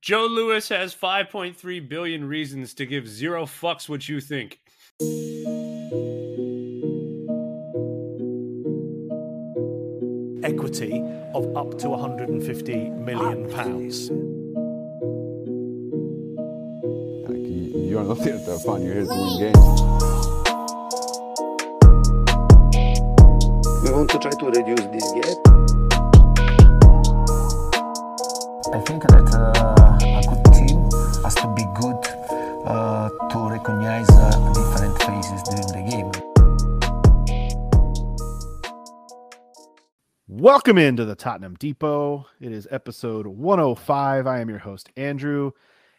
Joe Lewis has 5.3 billion reasons to give zero fucks what you think. Equity of up to 150 million pounds. Like, you, you're not here to have fun, you're here to win games. We want to try to reduce this gap. I think that uh, recognize different phases during the game. Welcome into the Tottenham Depot. It is episode 105. I am your host, Andrew.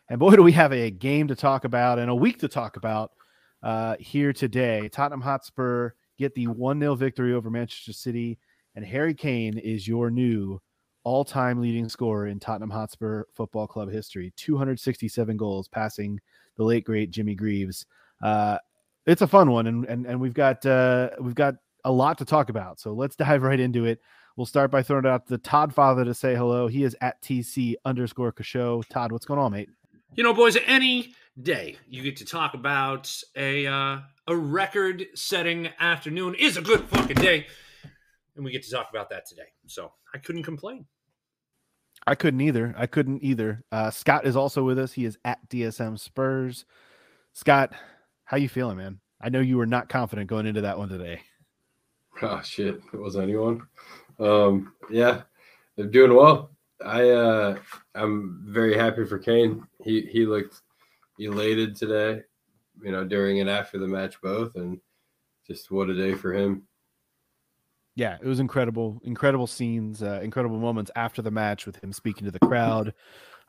And boy, do we have a game to talk about and a week to talk about uh, here today. Tottenham Hotspur get the 1 0 victory over Manchester City, and Harry Kane is your new all time leading scorer in Tottenham Hotspur Football Club history 267 goals, passing the late, great Jimmy Greaves. Uh, it's a fun one, and, and, and we've got uh, we've got a lot to talk about. So let's dive right into it. We'll start by throwing out the Todd father to say hello. He is at TC underscore Kasho. Todd, what's going on, mate? You know, boys, any day you get to talk about a uh, a record setting afternoon is a good fucking day. And we get to talk about that today. So I couldn't complain. I couldn't either. I couldn't either. Uh, Scott is also with us. He is at DSM Spurs. Scott, how you feeling, man? I know you were not confident going into that one today. Oh shit! It was anyone? Um, yeah, they're doing well. I uh, I'm very happy for Kane. He he looked elated today, you know, during and after the match both, and just what a day for him. Yeah, it was incredible, incredible scenes, uh, incredible moments after the match with him speaking to the crowd,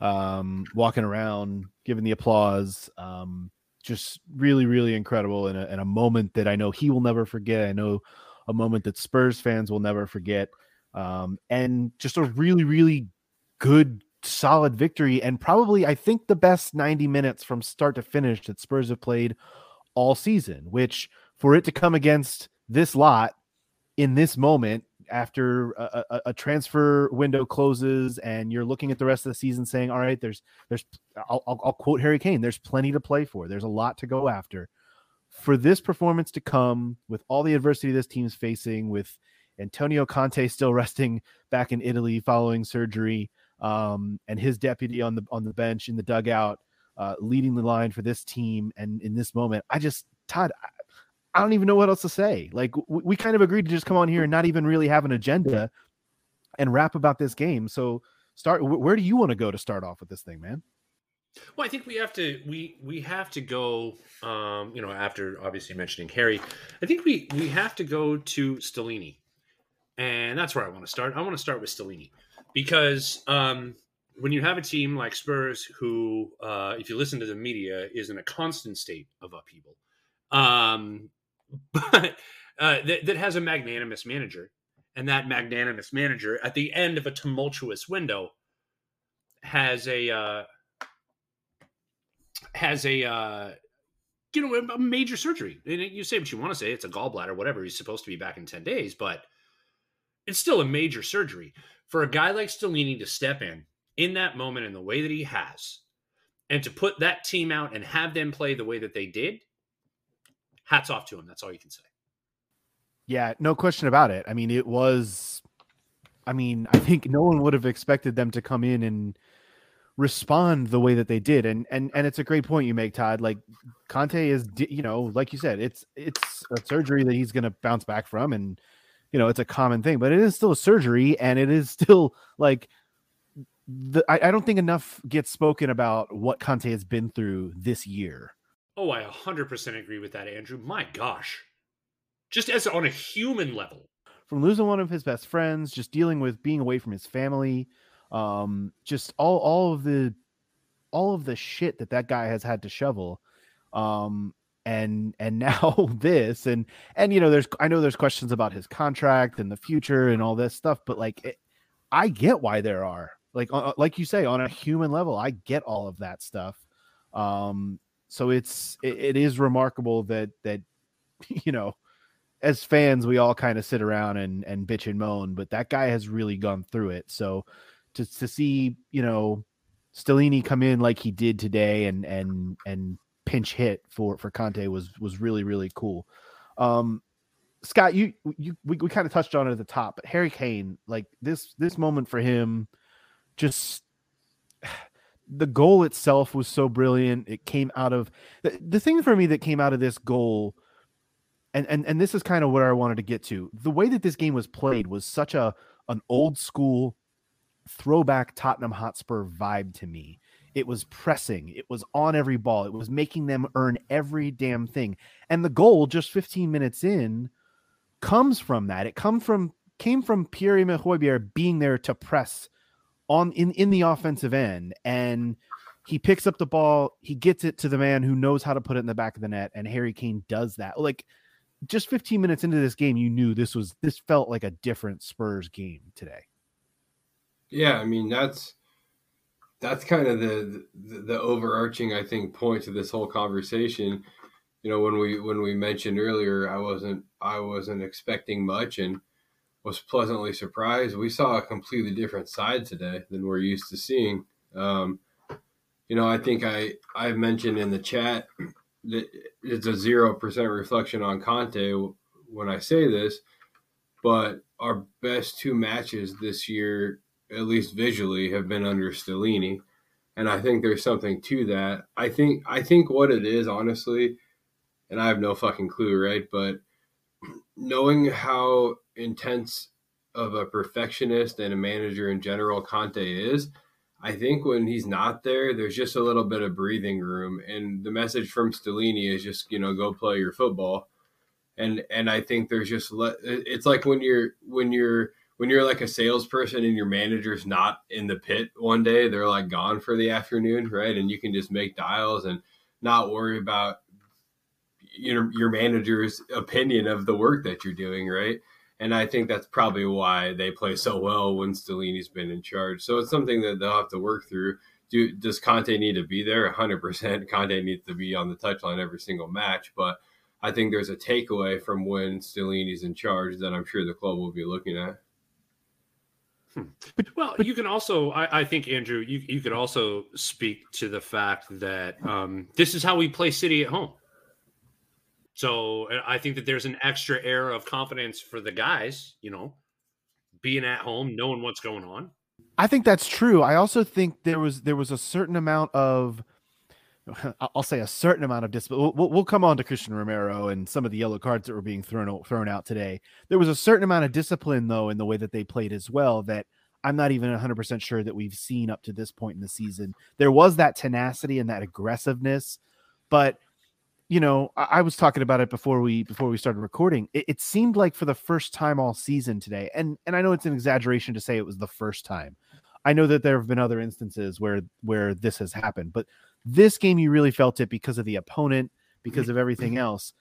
um, walking around, giving the applause. Um, just really, really incredible, and a, and a moment that I know he will never forget. I know a moment that Spurs fans will never forget, um, and just a really, really good, solid victory, and probably I think the best ninety minutes from start to finish that Spurs have played all season. Which for it to come against this lot in this moment after a, a, a, transfer window closes and you're looking at the rest of the season saying all right there's there's I'll, I'll, I'll, quote harry kane there's plenty to play for. There's a lot to go after. For this performance to come with all the adversity this team's facing with antonio conte still resting back in italy following surgery um, and his deputy on the on the bench in the dugout uh, leading the line for this team and in this moment i just todd I don't even know what else to say. Like we, we kind of agreed to just come on here and not even really have an agenda and rap about this game. So start where do you want to go to start off with this thing, man? Well, I think we have to we we have to go um, you know, after obviously mentioning Harry, I think we we have to go to Stellini. And that's where I want to start. I want to start with Stellini because um when you have a team like Spurs, who, uh, if you listen to the media, is in a constant state of upheaval, um, but uh, that, that has a magnanimous manager, and that magnanimous manager at the end of a tumultuous window has a uh, has a uh, you know a major surgery. And you say what you want to say, it's a gallbladder, whatever. He's supposed to be back in ten days, but it's still a major surgery for a guy like Stellini to step in in that moment in the way that he has, and to put that team out and have them play the way that they did hats off to him. That's all you can say. Yeah, no question about it. I mean, it was. I mean, I think no one would have expected them to come in and respond the way that they did, and and and it's a great point you make, Todd. Like Conte is, you know, like you said, it's it's a surgery that he's going to bounce back from, and you know, it's a common thing, but it is still a surgery, and it is still like the. I, I don't think enough gets spoken about what Conte has been through this year Oh, I 100% agree with that, Andrew. My gosh. Just as on a human level. From losing one of his best friends, just dealing with being away from his family, um, just all all of the all of the shit that that guy has had to shovel. Um, and and now this and and you know there's i know there's questions about his contract and the future and all this stuff but like it, i get why there are like uh, like you say on a human level i get all of that stuff um so it's it, it is remarkable that that you know as fans we all kind of sit around and and bitch and moan but that guy has really gone through it so to to see you know Stellini come in like he did today and and and pinch hit for for Conte was was really really cool. Um, Scott, you you we, we kind of touched on it at the top, but Harry Kane, like this this moment for him, just the goal itself was so brilliant. It came out of the, the thing for me that came out of this goal, and and and this is kind of what I wanted to get to. The way that this game was played was such a an old school throwback Tottenham Hotspur vibe to me. It was pressing. It was on every ball. It was making them earn every damn thing. And the goal, just 15 minutes in, comes from that. It come from came from Pierre-Emile being there to press on in in the offensive end, and he picks up the ball. He gets it to the man who knows how to put it in the back of the net, and Harry Kane does that. Like just 15 minutes into this game, you knew this was this felt like a different Spurs game today. Yeah, I mean that's that's kind of the, the, the overarching I think point to this whole conversation. You know, when we when we mentioned earlier, I wasn't I wasn't expecting much and was pleasantly surprised. We saw a completely different side today than we're used to seeing. Um, you know, I think I I mentioned in the chat that it's a zero percent reflection on Conte when I say this, but our best two matches this year at least visually, have been under Stellini, and I think there's something to that. I think I think what it is, honestly, and I have no fucking clue, right? But knowing how intense of a perfectionist and a manager in general Conte is, I think when he's not there, there's just a little bit of breathing room. And the message from Stellini is just, you know, go play your football. And and I think there's just le- it's like when you're when you're when you're like a salesperson and your manager's not in the pit one day, they're like gone for the afternoon, right? And you can just make dials and not worry about your your manager's opinion of the work that you're doing, right? And I think that's probably why they play so well when Stellini's been in charge. So it's something that they'll have to work through. Do does Conte need to be there? 100%. Conte needs to be on the touchline every single match, but I think there's a takeaway from when Stellini's in charge that I'm sure the club will be looking at. Hmm. well, you can also, I, I, think, Andrew, you, you could also speak to the fact that um, this is how we play City at home. So uh, I think that there's an extra air of confidence for the guys, you know, being at home, knowing what's going on. I think that's true. I also think there was there was a certain amount of I'll say a certain amount of discipline. We'll, we'll, come on to Christian Romero and some of the yellow cards that were being thrown thrown out today. There was a certain amount of discipline, though, in the way that they played as well. That I'm not even 100 percent sure that we've seen up to this point in the season. There was that tenacity and that aggressiveness, but you know, I, I was talking about it before we before we started recording. It, it seemed like for the first time all season today, and and I know it's an exaggeration to say it was the first time. I know that there have been other instances where where this has happened, but this game, you really felt it because of the opponent, because of everything mm-hmm. else.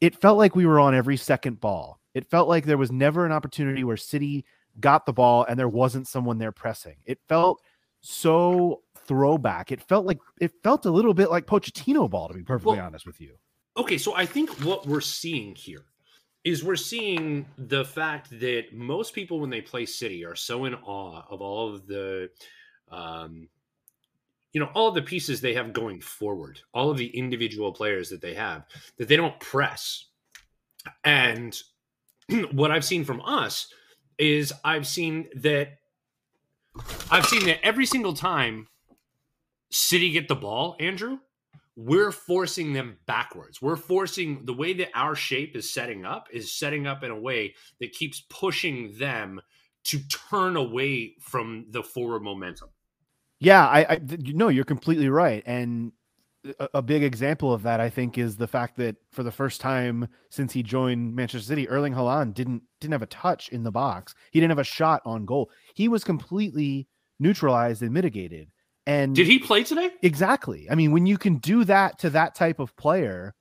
It felt like we were on every second ball. It felt like there was never an opportunity where City got the ball and there wasn't someone there pressing. It felt so throwback. It felt like it felt a little bit like Pochettino ball, to be perfectly well, honest with you. Okay, so I think what we're seeing here is we're seeing the fact that most people when they play City are so in awe of all of the um, you know all of the pieces they have going forward all of the individual players that they have that they don't press and what i've seen from us is i've seen that i've seen that every single time city get the ball andrew we're forcing them backwards we're forcing the way that our shape is setting up is setting up in a way that keeps pushing them to turn away from the forward momentum yeah, I, I no, you're completely right. And a, a, big example of that, I think, is the fact that for the first time since he joined Manchester City, Erling Haaland didn't didn't have a touch in the box. He didn't have a shot on goal. He was completely neutralized and mitigated. And Did he play today? Exactly. I mean, when you can do that to that type of player,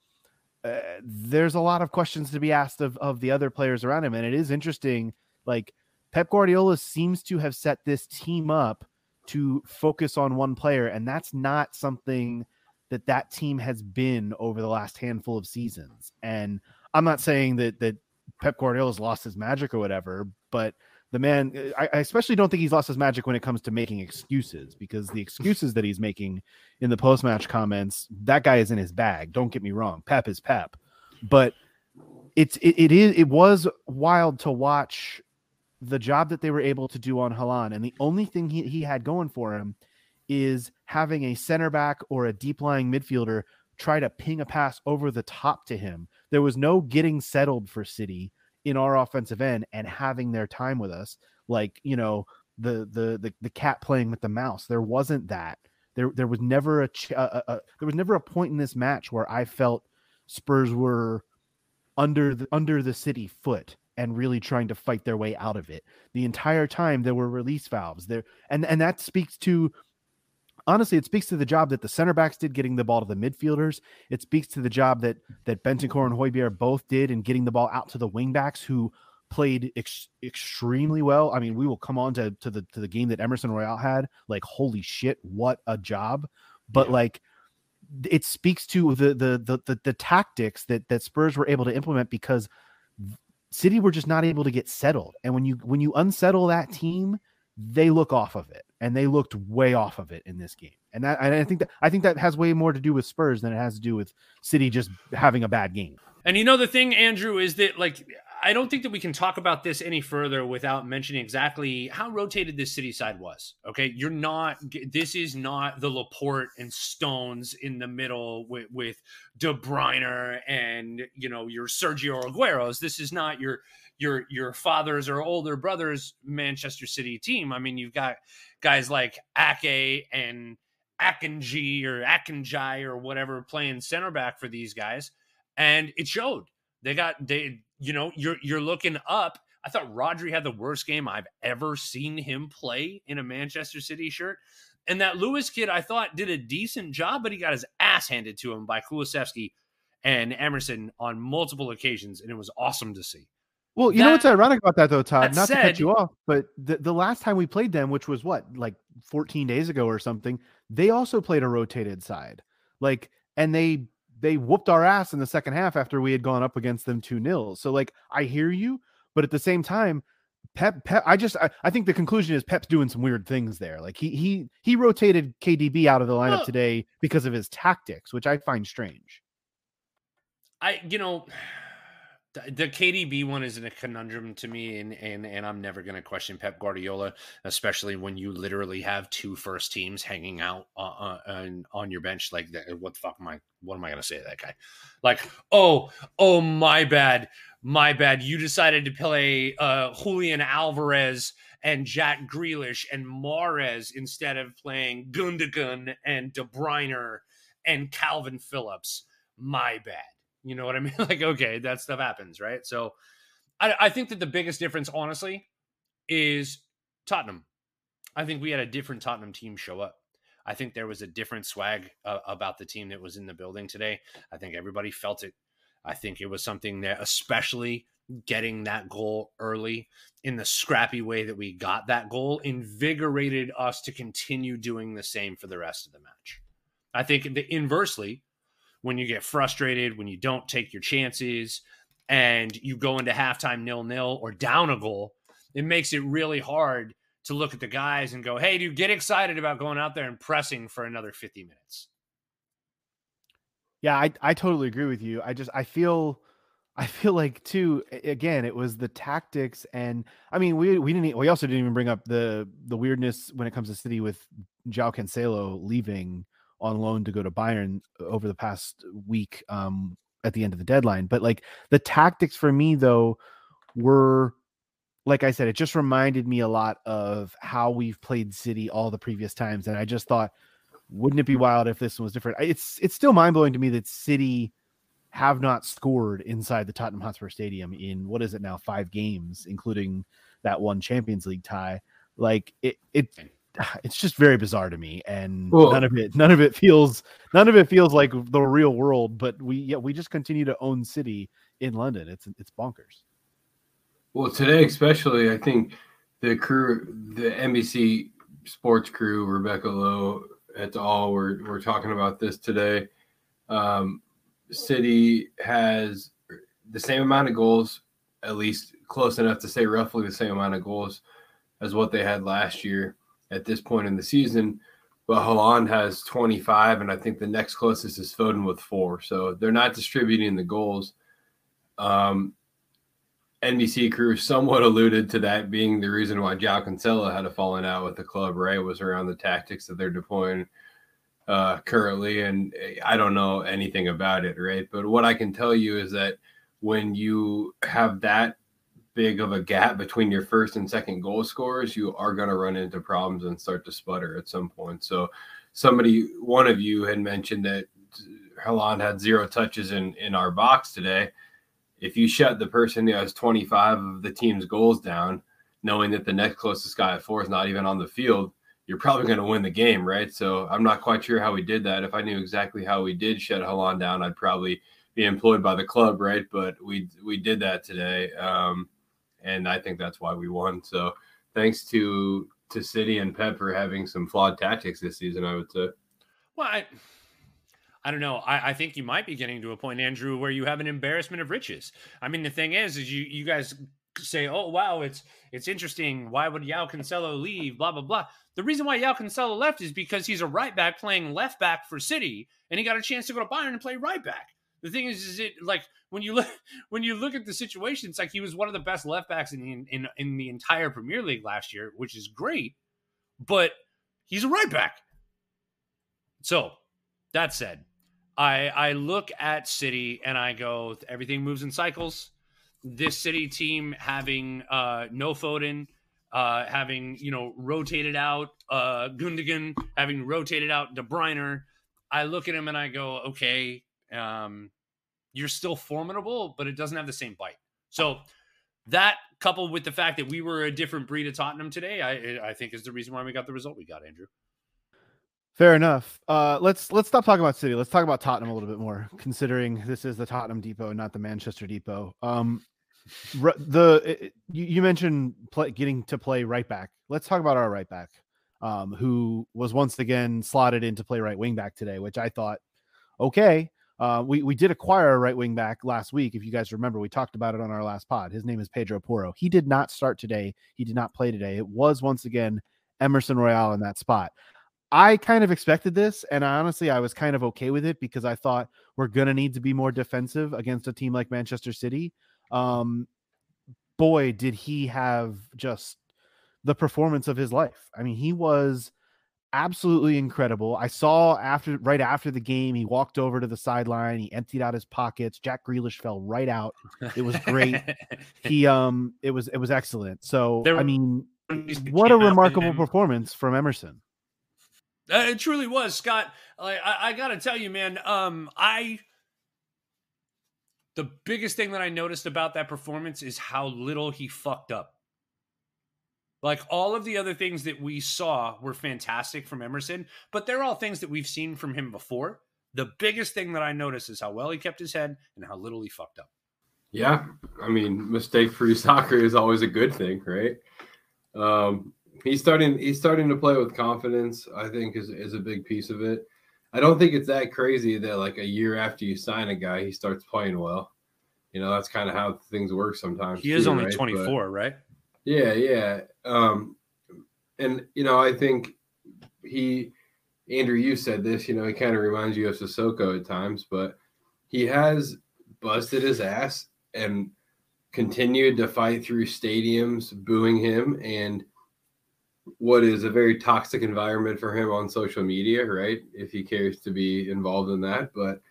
uh, there's a lot of questions to be asked of of the other players around him, and it is interesting. Like Pep Guardiola seems to have set this team up to focus on one player, and that's not something that that team has been over the last handful of seasons. And I'm not saying that that Pep Guardiola's lost his magic or whatever, but the man, I, I especially don't think he's lost his magic when it comes to making excuses because the excuses that he's making in the post match comments, that guy is in his bag. Don't get me wrong, Pep is Pep, but it's it, it is it was wild to watch the job that they were able to do on Haaland and the only thing he, he had going for him is having a center back or a deep lying midfielder try to ping a pass over the top to him. There was no getting settled for City in our offensive end and having their time with us, like you know the the the, the cat playing with the mouse. There wasn't that. There there was never a, a, a there was never a point in this match where I felt Spurs were under the under the city foot and really trying to fight their way out of it. The entire time there were release valves there, and and that speaks to honestly, it speaks to the job that the center backs did getting the ball to the midfielders. It speaks to the job that that Bentancur and Højbjerg both did in getting the ball out to the wingbacks who played ex- extremely well. I mean, we will come on to, to the to the game that Emerson Royal had. Like, holy shit, what a job! But yeah. like, it speaks to the, the the the the tactics that that Spurs were able to implement because City were just not able to get settled. And when you when you unsettle that team, they look off of it and they looked way off of it in this game. And that and I think that I think that has way more to do with Spurs than it has to do with City just having a bad game. And you know the thing, Andrew, is that like I don't think that we can talk about this any further without mentioning exactly how rotated this city side was. Okay, you're not. This is not the Laporte and Stones in the middle with, with De Bruyne and you know your Sergio Aguero's. This is not your your your father's or older brother's Manchester City team. I mean, you've got guys like Ake and Akanji or Akanji or whatever playing center back for these guys, and it showed. They got they you know you're you're looking up. I thought Rodri had the worst game I've ever seen him play in a Manchester City shirt. And that Lewis kid, I thought, did a decent job, but he got his ass handed to him by Kulusevski and Emerson on multiple occasions, and it was awesome to see. Well, you that, know what's ironic about that though, Todd? Not said, to cut you off, but the, the last time we played them, which was what, like 14 days ago or something, they also played a rotated side. Like, and they they whooped our ass in the second half after we had gone up against them 2 0. So, like, I hear you, but at the same time, Pep, Pep, I just, I, I, think the conclusion is Pep's doing some weird things there. Like he, he, he rotated KDB out of the lineup today because of his tactics, which I find strange. I, you know, the KDB one is in a conundrum to me, and and and I'm never going to question Pep Guardiola, especially when you literally have two first teams hanging out uh, on on your bench. Like, what the fuck am I? What am I going to say to that guy? Like, oh, oh, my bad, my bad. You decided to play uh, Julian Alvarez and Jack Grealish and Mahrez instead of playing Gundogan and De Bruyne and Kalvin Phillips. My bad you know what I mean? like, okay, that stuff happens, right? So I, I think that the biggest difference, honestly, is Tottenham. I think we had a different Tottenham team show up. I think there was a different swag uh, about the team that was in the building today. I think everybody felt it. I think it was something that, especially getting that goal early in the scrappy way that we got that goal, invigorated us to continue doing the same for the rest of the match. I think the, inversely, when you get frustrated, when you don't take your chances, and you go into halftime nil nil or down a goal, it makes it really hard to look at the guys and go, hey, dude, get excited about going out there and pressing for another 50 minutes. Yeah, I, I totally agree with you. I just I feel I feel like too again it was the tactics and I mean we we didn't we also didn't even bring up the the weirdness when it comes to City with João Cancelo leaving on loan to go to Bayern over the past week um, at the end of the deadline. But like the tactics for me though were like I said, it just reminded me a lot of how we've played City all the previous times, and I just thought, wouldn't it be wild if this one was different? It's it's still mind blowing to me that City have not scored inside the Tottenham Hotspur Stadium in what is it now five games, including that one Champions League tie. Like it, it it's just very bizarre to me, and none of it none of it feels none of it feels like the real world. But we yeah we just continue to own City in London. It's it's bonkers. Well, today especially, I think the crew, the NBC sports crew, Rebecca Lowe et al. We're we're talking about this today. Um, City has the same amount of goals, at least close enough to say roughly the same amount of goals as what they had last year at this point in the season. But Haaland has 25, and I think the next closest is Foden with four. So they're not distributing the goals. Um, NBC crew somewhat alluded to that being the reason why João Cancelo had a falling out with the club, right? Was around the tactics that they're deploying uh, currently. And I don't know anything about it, right? But what I can tell you is that when you have that big of a gap between your first and second goal scorers, you are going to run into problems and start to sputter at some point. So, somebody, one of you had mentioned that Haaland had zero touches in in our box today if you shut the person who has 25 of the team's goals down, knowing that the next closest guy at four is not even on the field, you're probably going to win the game, right? So I'm not quite sure how we did that. If I knew exactly how we did shut Haaland down, I'd probably be employed by the club, right? But we we did that today, um, and I think that's why we won. So thanks to to City and Pep for having some flawed tactics this season, I would say. Well, I, I don't know. I, I think you might be getting to a point, Andrew, where you have an embarrassment of riches. I mean, the thing is, is you you guys say, "Oh, wow, it's it's interesting. Why would Yao Cancelo leave?" Blah blah blah. The reason why Yao Cancelo left is because he's a right back playing left back for City, and he got a chance to go to Bayern and play right back. The thing is, is it like when you look when you look at the situation, it's like he was one of the best left backs in in in the entire Premier League last year, which is great, but he's a right back. So that said, I I look at City and I go, everything moves in cycles. This City team having uh, no Foden, uh, having you know rotated out uh, Gundogan, having rotated out De Bruyne. I look at him and I go, okay, um, you're still formidable, but it doesn't have the same bite. So that coupled with the fact that we were a different breed of Tottenham today, I I think is the reason why we got the result we got, Andrew. Fair enough. Uh, let's let's stop talking about City. Let's talk about Tottenham a little bit more, considering this is the Tottenham Depot not the Manchester Depot. Um, the it- you, you mentioned play, getting to play right back. Let's talk about our right back, um, who was once again slotted in to play right wing back today, which I thought, okay. Uh, we we did acquire a right wing back last week. If you guys remember, we talked about it on our last pod. His name is Pedro Porro. He did not start today. He did not play today. It was once again Emerson Royal in that spot. I kind of expected this, and honestly, I was kind of okay with it because I thought we're gonna need to be more defensive against a team like Manchester City. Um, boy, did he have just the performance of his life. I mean, he was absolutely incredible. I saw after right after the game, he walked over to the sideline, he emptied out his pockets. Jack Grealish fell right out. It was great. he um it was it was excellent. So There I mean, what a remarkable and- performance from Emerson. Uh, it truly was, Scott. Like I, I gotta tell you, man. Um, I the biggest thing that I noticed about that performance is how little he fucked up. Like all of the other things that we saw were fantastic from Emerson, but they're all things that we've seen from him before. The biggest thing that I noticed is how well he kept his head and how little he fucked up. Yeah, I mean, mistake-free soccer is always a good thing, right? Um, he's starting. He's starting to play with confidence. I think is is a big piece of it. I don't think it's that crazy that like a year after you sign a guy, he starts playing well. You know, that's kind of how things work sometimes. He is too, only right? But- 24, right? Yeah, yeah. Um, and you know, I think he, Andrew, you said this. You know, he kind of reminds you of Sissoko at times, but he has busted his ass and continued to fight through stadiums booing him and what is a very toxic environment for him on social media, right? If he cares to be involved in that, but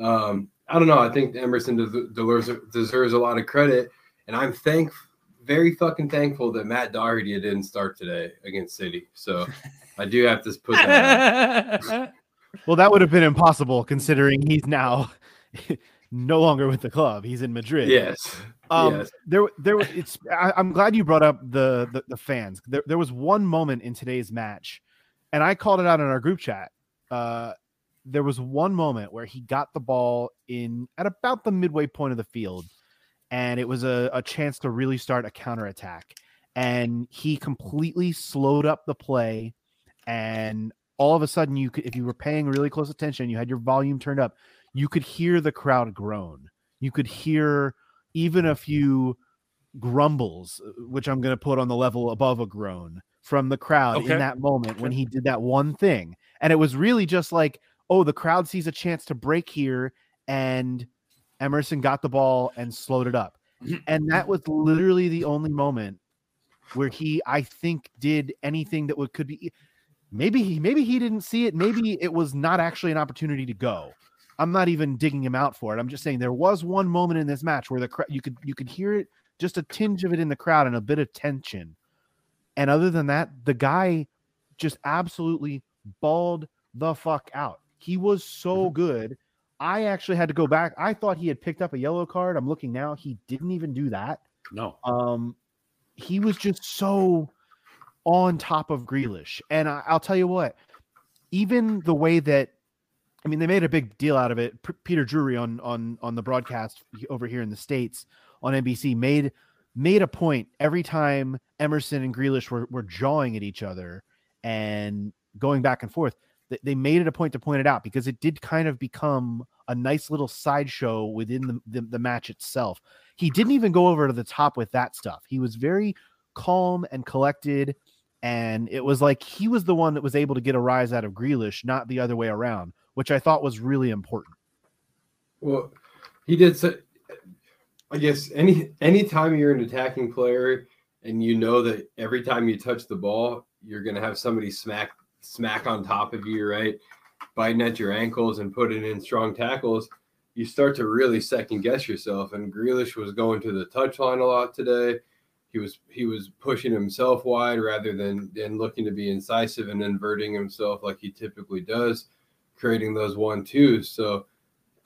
um, I don't know. I think Emerson des- deserves deserves a lot of credit, and I'm thank very fucking thankful that Matt Doherty didn't start today against City. So I do have to put that. Well, that would have been impossible considering he's now no longer with the club. He's in Madrid. Yes. Um, yes. there, there. It's. I, I'm glad you brought up the the, the fans. There, there was one moment in today's match, and I called it out in our group chat. Uh, there was one moment where he got the ball in at about the midway point of the field, and it was a, a chance to really start a counterattack. And he completely slowed up the play, and all of a sudden, you could, if you were paying really close attention, you had your volume turned up, you could hear the crowd groan. You could hear even a few grumbles, uh, which I'm going to put on the level above a groan from the crowd Okay. in that moment when he did that one thing. And it was really just like, oh, the crowd sees a chance to break here, and Emerson got the ball and slowed it up. And that was literally the only moment where he, I think, did anything that would could be maybe he maybe he didn't see it. Maybe it was not actually an opportunity to go. I'm not even digging him out for it. I'm just saying there was one moment in this match where the you could you could hear it just a tinge of it in the crowd and a bit of tension. And other than that, the guy just absolutely balled the fuck out. He was so mm-hmm. good. I actually had to go back. I thought he had picked up a yellow card. I'm looking now. He didn't even do that. No. Um, he was just so on top of Grealish. And I, I'll tell you what, even the way that I mean, they made a big deal out of it. P- Peter Drury on on on the broadcast over here in the states on NBC made made a point every time Emerson and Grealish were were jawing at each other and going back and forth. They, made it a point to point it out because it did kind of become a nice little sideshow within the, the the match itself. He didn't even go over to the top with that stuff. He was very calm and collected and it was like he was the one that was able to get a rise out of Grealish, not the other way around, which I thought was really important. Well, he did. So, I guess any anytime you're an attacking player and you know that every time you touch the ball, you're gonna have somebody smack smack on top of you, right? Biting at your ankles and putting in strong tackles, you start to really second guess yourself. And Grealish was going to the touchline a lot today. He was he was pushing himself wide rather than than looking to be incisive and inverting himself like he typically does, creating those one twos. So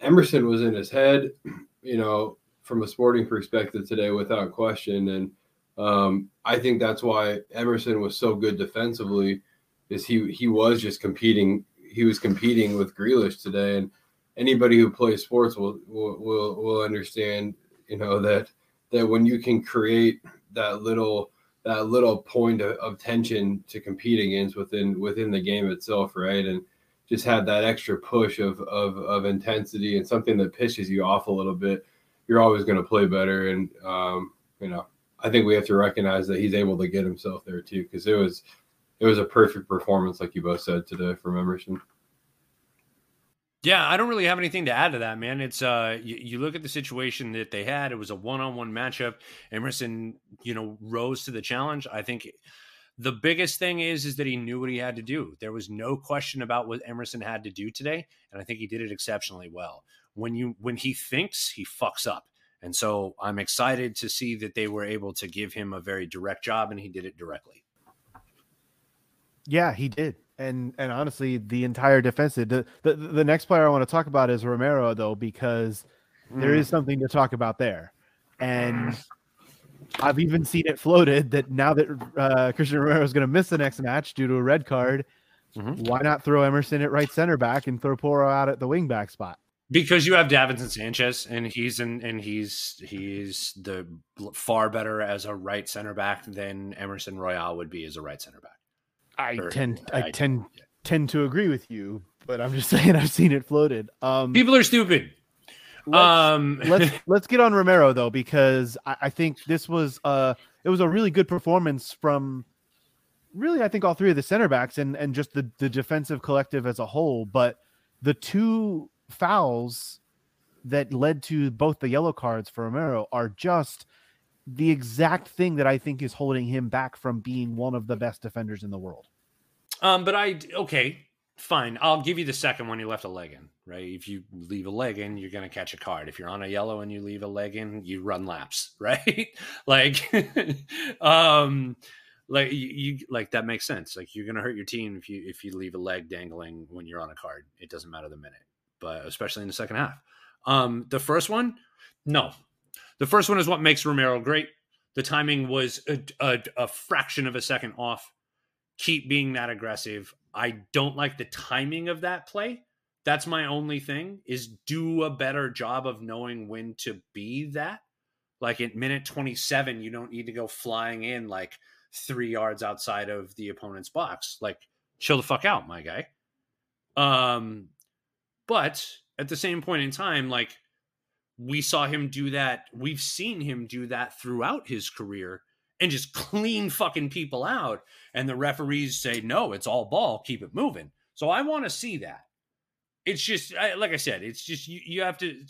Emerson was in his head, you know, from a sporting perspective today, without question. And um, I think that's why Emerson was so good defensively, is he he was just competing. He was competing with Grealish today, and anybody who plays sports will will will, understand, you know, that that when you can create that little that little point of, of tension to compete against within within the game itself, right? And just had that extra push of of of intensity and something that pisses you off a little bit, you're always going to play better. And um, you know, I think we have to recognize that he's able to get himself there too, because it was it was a perfect performance, like you both said today from Emerson. Yeah, I don't really have anything to add to that, man. It's uh you, you look at the situation that they had, it was a one-on-one matchup. Emerson, you know, rose to the challenge. I think the biggest thing is is that he knew what he had to do. There was no question about what Emerson had to do today, and I think he did it exceptionally well. When you when he thinks, he fucks up. And so I'm excited to see that they were able to give him a very direct job and he did it directly. Yeah, he did. And and honestly, the entire defensive. The the, the next player I want to talk about is Romero though, because there is something to talk about there. And I've even seen it floated that now that uh, Christian Romero is going to miss the next match due to a red card, Mhm. why not throw Emerson at right center back and throw Porro out at the wing back spot? Because you have Davinson Sanchez, and he's in, and he's he's the far better as a right center back than Emerson Royal would be as a right center back. I Or- tend I I- tend tend to agree with you, but I'm just saying I've seen it floated. Um, People are stupid. let's- um, let's let's get on Romero though because I, I think this was uh it was a really good performance from really I think all three of the center backs and and just the the defensive collective as a whole. But the two fouls that led to both the yellow cards for Romero are just the exact thing that I think is holding him back from being one of the best defenders in the world. Um, but I okay, fine. I'll give you the second one. You left a leg in, right? If you leave a leg in, you're gonna catch a card. If you're on a yellow and you leave a leg in, you run laps, right? like, um, like you, like that makes sense. Like you're gonna hurt your team if you if you leave a leg dangling when you're on a card. It doesn't matter the minute, but especially in the second half. Um, the first one, no. The first one is what makes Romero great. The timing was a, a, a fraction of a second off. Keep being that aggressive. I don't like the timing of that play. That's my only thing is do a better job of knowing when to be that. Like at minute 27, you don't need to go flying in like three yards outside of the opponent's box. Like, chill the fuck out, my guy. Um, but at the same point in time, like we saw him do that. We've seen him do that throughout his career and just clean fucking people out. And the referees say, no, it's all ball, keep it moving. So I want to see that. It's just, I, like I said, it's just, you, you have to,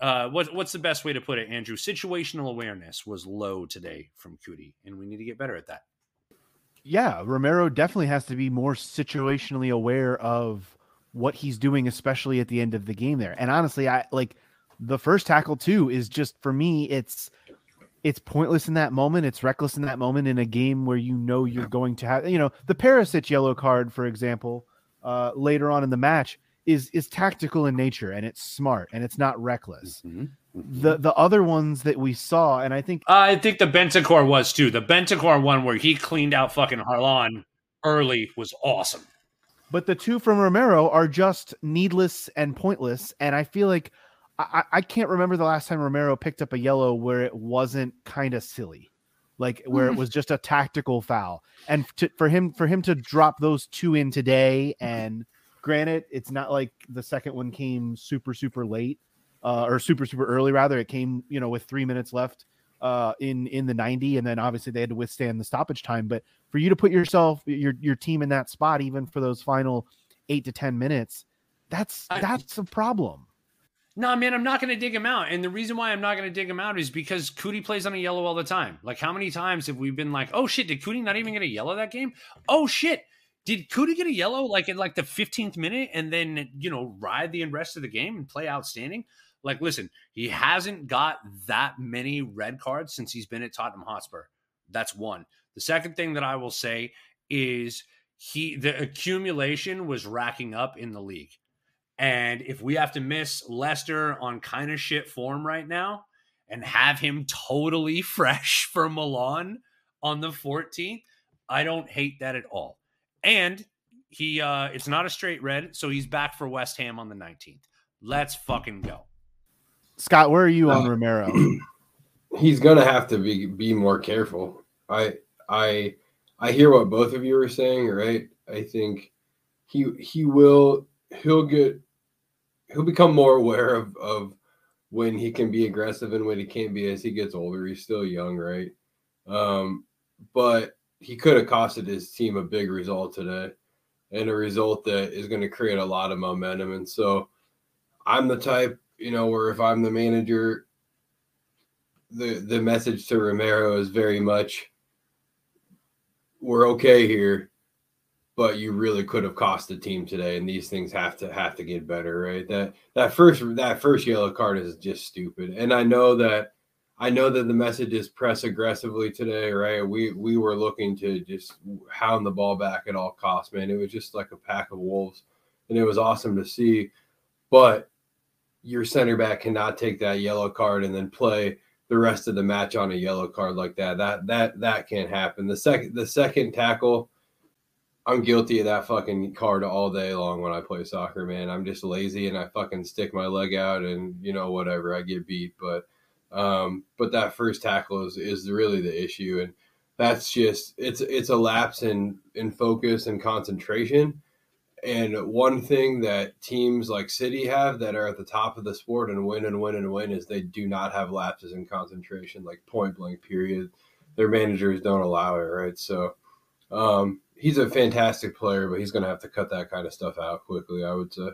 uh, what, what's the best way to put it, Andrew? Situational awareness was low today from Cuti, and we need to get better at that. Yeah, Romero definitely has to be more situationally aware of what he's doing, especially at the end of the game there. And honestly, I like the first tackle too is just for me, it's it's pointless in that moment. It's reckless in that moment in a game where you know you're going to have, you know, the Perisic yellow card, for example, uh, later on in the match is is tactical in nature and it's smart and it's not reckless. Mm-hmm. The the other ones that we saw, and I think I think the Bentancur was too. The Bentancur one where he cleaned out fucking Haaland early was awesome. But the two from Romero are just needless and pointless. And I feel like I, I can't remember the last time Romero picked up a yellow where it wasn't kind of silly, like where it was just a tactical foul. And to, for him for him to drop those two in today, and granted, it's not like the second one came super super late uh, or super super early. Rather, it came you know with three minutes left uh, in in the 90 and then obviously they had to withstand the stoppage time but for you to put yourself your your team in that spot even for those final 8 to 10 minutes that's that's a problem no, man, I'm not going to dig him out. And the reason why I'm not going to dig him out is because Cuti plays on a yellow all the time. Like, how many times have we been like, oh shit, did Cuti not even get a yellow that game? Oh shit, did Cuti get a yellow like in like the 15th minute and then, you know, ride the rest of the game and play outstanding? Like, listen, he hasn't got that many red cards since he's been at Tottenham Hotspur. That's one. The second thing that I will say is he the accumulation was racking up in the league. And if we have to miss Leicester on kind of shit form right now and have him totally fresh for Milan on the 14th, I don't hate that at all. And he uh it's not a straight red, so he's back for West Ham on the 19th. Let's fucking go. Scott, where are you on Romero? He's gonna have to be be more careful. I I I hear what both of you are saying, right? I think he he will he'll get he'll become more aware of of when he can be aggressive and when he can't be as he gets older. He's still young, right? Um, but he could have costed his team a big result today, and a result that is going to create a lot of momentum. And so, I'm the type, you know, where if I'm the manager, the the message to Romero is very much, we're okay here but you really could have cost the team today and these things have to have to get better right? That that first that first yellow card is just stupid. And i know that i know that the message is press aggressively today right? We we were looking to just hound the ball back at all costs man. It was just like a pack of wolves and it was awesome to see. But your center back cannot take that yellow card and then play the rest of the match on a yellow card like that. That that that can't happen. The second the second tackle I'm guilty of that fucking card all day long when I play soccer, man. I'm just lazy and I fucking stick my leg out and you know whatever I get beat, but um, but that first tackle is is really the issue, and that's just it's it's a lapse in in focus and concentration. And one thing that teams like City have that are at the top of the sport and win and win and win is they do not have lapses in concentration, like point blank period. Their managers don't allow it, right? So um, he's a fantastic player, but he's going to have to cut that kind of stuff out quickly. I would say.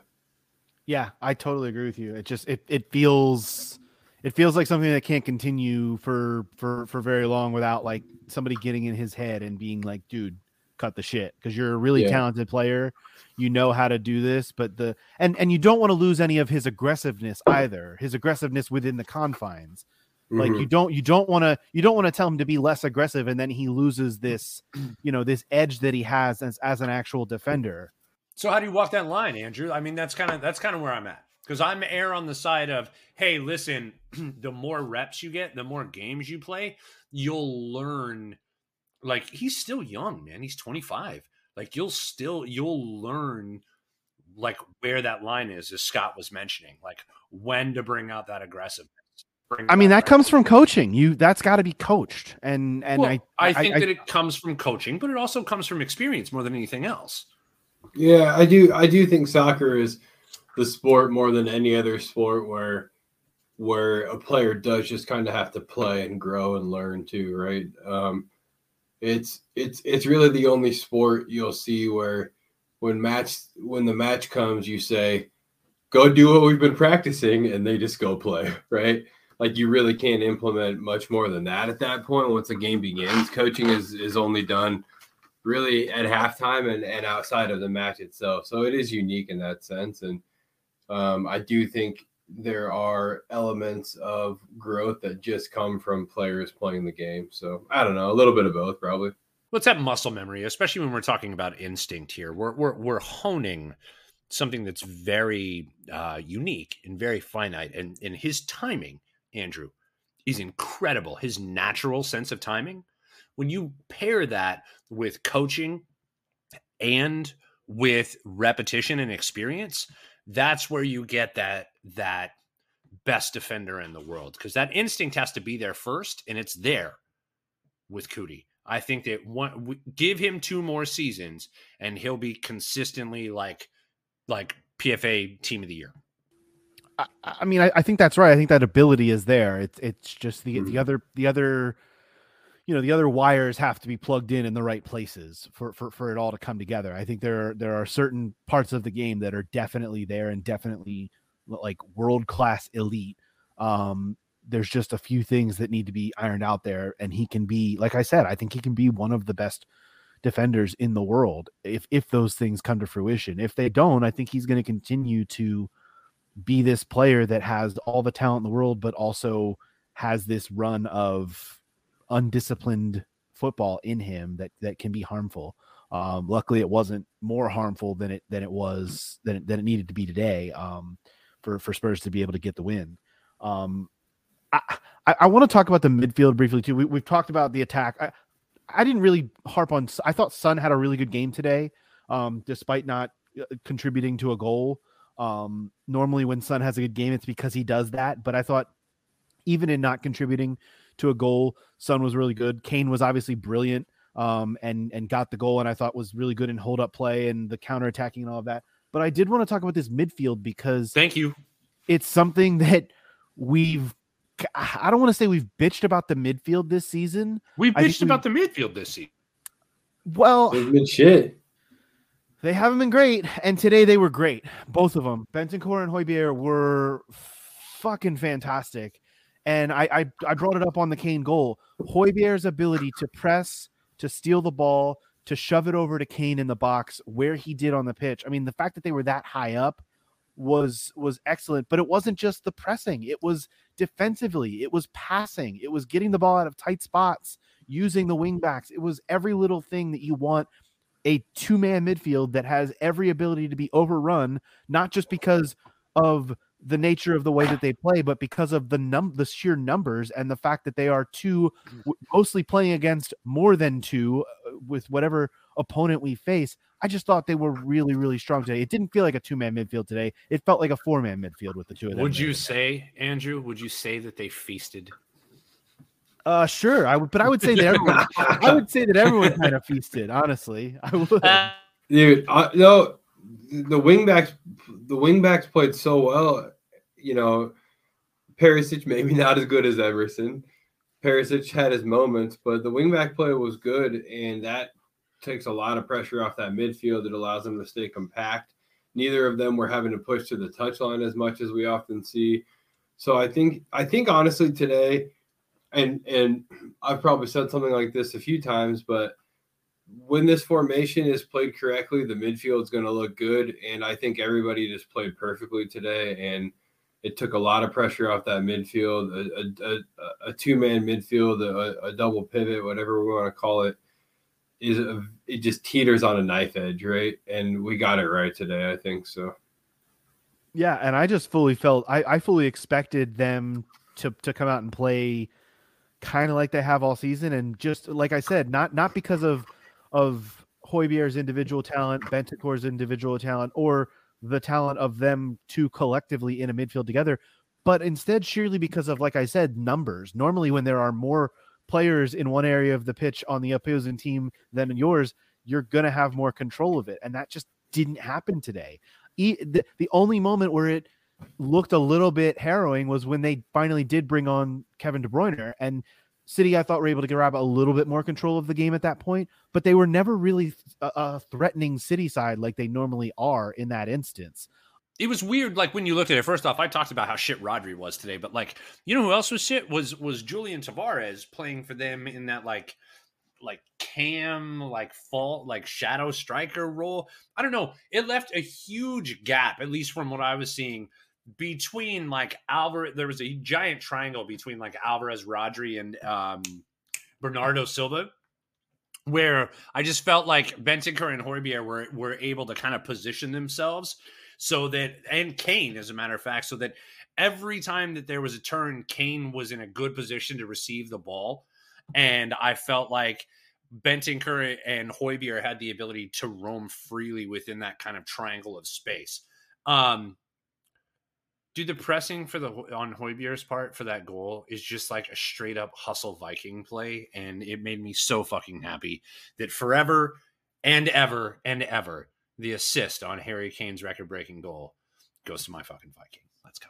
Yeah, I totally agree with you. It just it it feels it feels like something that can't continue for for for very long without like somebody getting in his head and being like, dude, cut the shit because you're a really Yeah. talented player. You know how to do this, but the and and you don't want to lose any of his aggressiveness either. His aggressiveness within the confines. Like Mhm. you don't you don't want to you don't want to tell him to be less aggressive and then he loses this, you know, this edge that he has as as an actual defender. So how do you walk that line, Andrew? I mean, that's kind of that's kind of where I'm at. because I'm air on the side of, hey, listen, the more reps you get, the more games you play, you'll learn. Like he's still young, man. He's 25. Like you'll still you'll learn like where that line is, as Scott was mentioning, like when to bring out that aggressiveness. Bring I mean, that comes from coaching. You that's got to be coached, and and Well, I I think that it comes from coaching, but it also comes from experience more than anything else. Yeah, I do. I do think soccer is the sport more than any other sport where where a player does just kind of have to play and grow and learn too, right? Um, it's it's it's really the only sport you'll see where when match when the match comes, you say, "Go do what we've been practicing," and they just go play, right? Like you really can't implement much more than that at that point. Once the game begins, coaching is is only done really at halftime and, and outside of the match itself. So it is unique in that sense. And um, I do think there are elements of growth that just come from players playing the game. So I don't know, a little bit of both, probably. What's that muscle memory, especially when we're talking about instinct here? We're we're we're honing something that's very uh, unique and very finite, and and his timing, Andrew, is incredible. His natural sense of timing. When you pair that with coaching and with repetition and experience, that's where you get that that best defender in the world because that instinct has to be there first, and it's there with Cuti. I think that one give him two more seasons, and he'll be consistently like like PFA Team of the Year. I, I mean, I, I think that's right. I think that ability is there. It's it's just the Mhm. the other the other, you know, the other wires have to be plugged in in the right places for for for it all to come together. I think there are, there are certain parts of the game that are definitely there and definitely like world class elite. Um, there's just a few things that need to be ironed out there, and he can be, like I said, I think he can be one of the best defenders in the world if if those things come to fruition. If they don't, I think he's going to continue to be this player that has all the talent in the world, but also has this run of undisciplined football in him that that can be harmful. Um, luckily, it wasn't more harmful than it than it was than it, than it needed to be today um, for for Spurs to be able to get the win. Um, I, I, I want to talk about the midfield briefly too. We, we've talked about the attack. I, I didn't really harp on. I thought Sun had a really good game today, um, despite not uh, contributing to a goal. Um, normally, when Sun has a good game, it's because he does that. But I thought, even in not contributing to a goal, Sun was really good. Kane was obviously brilliant, um, and and got the goal, and I thought was really good in hold up play and the counter attacking and all of that. But I did want to talk about this midfield because Thank you. it's something that we've. I don't want to say we've bitched about the midfield this season. We I think bitched about the midfield this season. Well, They've shit. They haven't been great, and today they were great. Both of them, Bentancur and Højbjerg, were fucking fantastic. And I, I I brought it up on the Kane goal. Højbjerg's ability to press, to steal the ball, to shove it over to Kane in the box where he did on the pitch. I mean, the fact that they were that high up was was excellent. But it wasn't just the pressing; it was defensively, it was passing, it was getting the ball out of tight spots, using the wing backs. It was every little thing that you want a two man midfield that has every ability to be overrun, not just because of the nature of the way that they play, but because of the num the sheer numbers and the fact that they are two, mostly playing against more than two uh, with whatever opponent we face. I just thought they were really, really strong today. It didn't feel like a two man midfield today. It felt like a four man midfield with the two of them. Would you say, Andrew? Would you say that they feasted? Uh, sure. I would, but I would say that everyone. I would say that everyone kind of feasted. Honestly, I would. Dude, uh, no, the wingbacks, the wingbacks played so well. You know, Perisic maybe not as good as Emerson. Perisic had his moments, but the wingback play was good, and that takes a lot of pressure off that midfield. It allows them to stay compact. Neither of them were having to push to the touchline as much as we often see. So I think, I think honestly today, and and I've probably said something like this a few times, but when this formation is played correctly, the midfield is going to look good. And I think everybody just played perfectly today. And it took a lot of pressure off that midfield, a, a, a, a two man midfield, a, a double pivot, whatever we want to call it, is a, it just teeters on a knife edge, right? And we got it right today, I think so. Yeah, and I just fully felt I, I fully expected them to to come out and play kind of like they have all season, and just like I said, not not because of of Højbjerg's individual talent, Bentancur's individual talent, or the talent of them two collectively in a midfield together, but instead sheerly because of, like I said, numbers. Normally, when there are more players in one area of the pitch on the opposing team than yours, you're to have more control of it. And that just didn't happen today. the, the only moment where it looked a little bit harrowing was when they finally did bring on Kevin De Bruyne. And City, I thought, were able to grab a little bit more control of the game at that point, but they were never really a, a threatening City side like they normally are in that instance. It was weird like when you looked at it. First off i talked about how shit rodri was today but like you know who else was shit? Was was julian tavares playing for them in that like like cam like fault like shadow striker role? I don't know. It left a huge gap at least from what i was seeing between like alvarez there was a giant triangle between like alvarez rodri and um bernardo silva where I just felt like Bentancur and Højbjerg were were able to kind of position themselves so that and Kane, as a matter of fact, so that every time that there was a turn, Kane was in a good position to receive the ball, and I felt like Bentancur and Højbjerg had the ability to roam freely within that kind of triangle of space. Um, dude, the pressing for the on Højbjerg's part for that goal is just like a straight up hustle Viking play, and it made me so fucking happy that forever and ever and ever the assist on Harry Kane's record breaking goal goes to my fucking Viking. Let's go.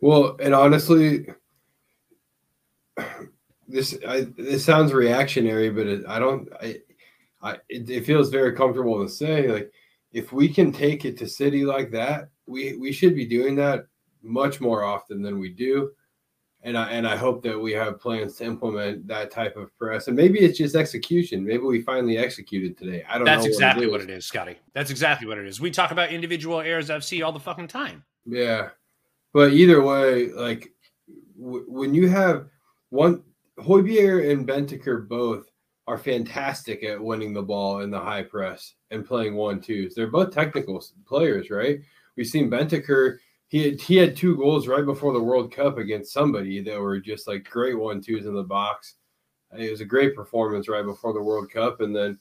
Well, and honestly, this I, this sounds reactionary, but it, I don't. I, I it, it, feels very comfortable to say like if we can take it to City like that, we we should be doing that much more often than we do and I and I hope that we have plans to implement that type of press. And maybe it's just execution. Maybe we finally executed today. I don't That's know. That's exactly what it, what it is, Scotty. That's exactly what it is. We talk about individual errors FC all the fucking time. Yeah, but either way, like w- when you have one Højbjerg and Bentancur both are fantastic at winning the ball in the high press and playing one twos. They're both technical players, right? We've seen Bentancur he had, he had two goals right before the World Cup against somebody that were just like great one twos in the box. It was a great performance right before the World Cup, and then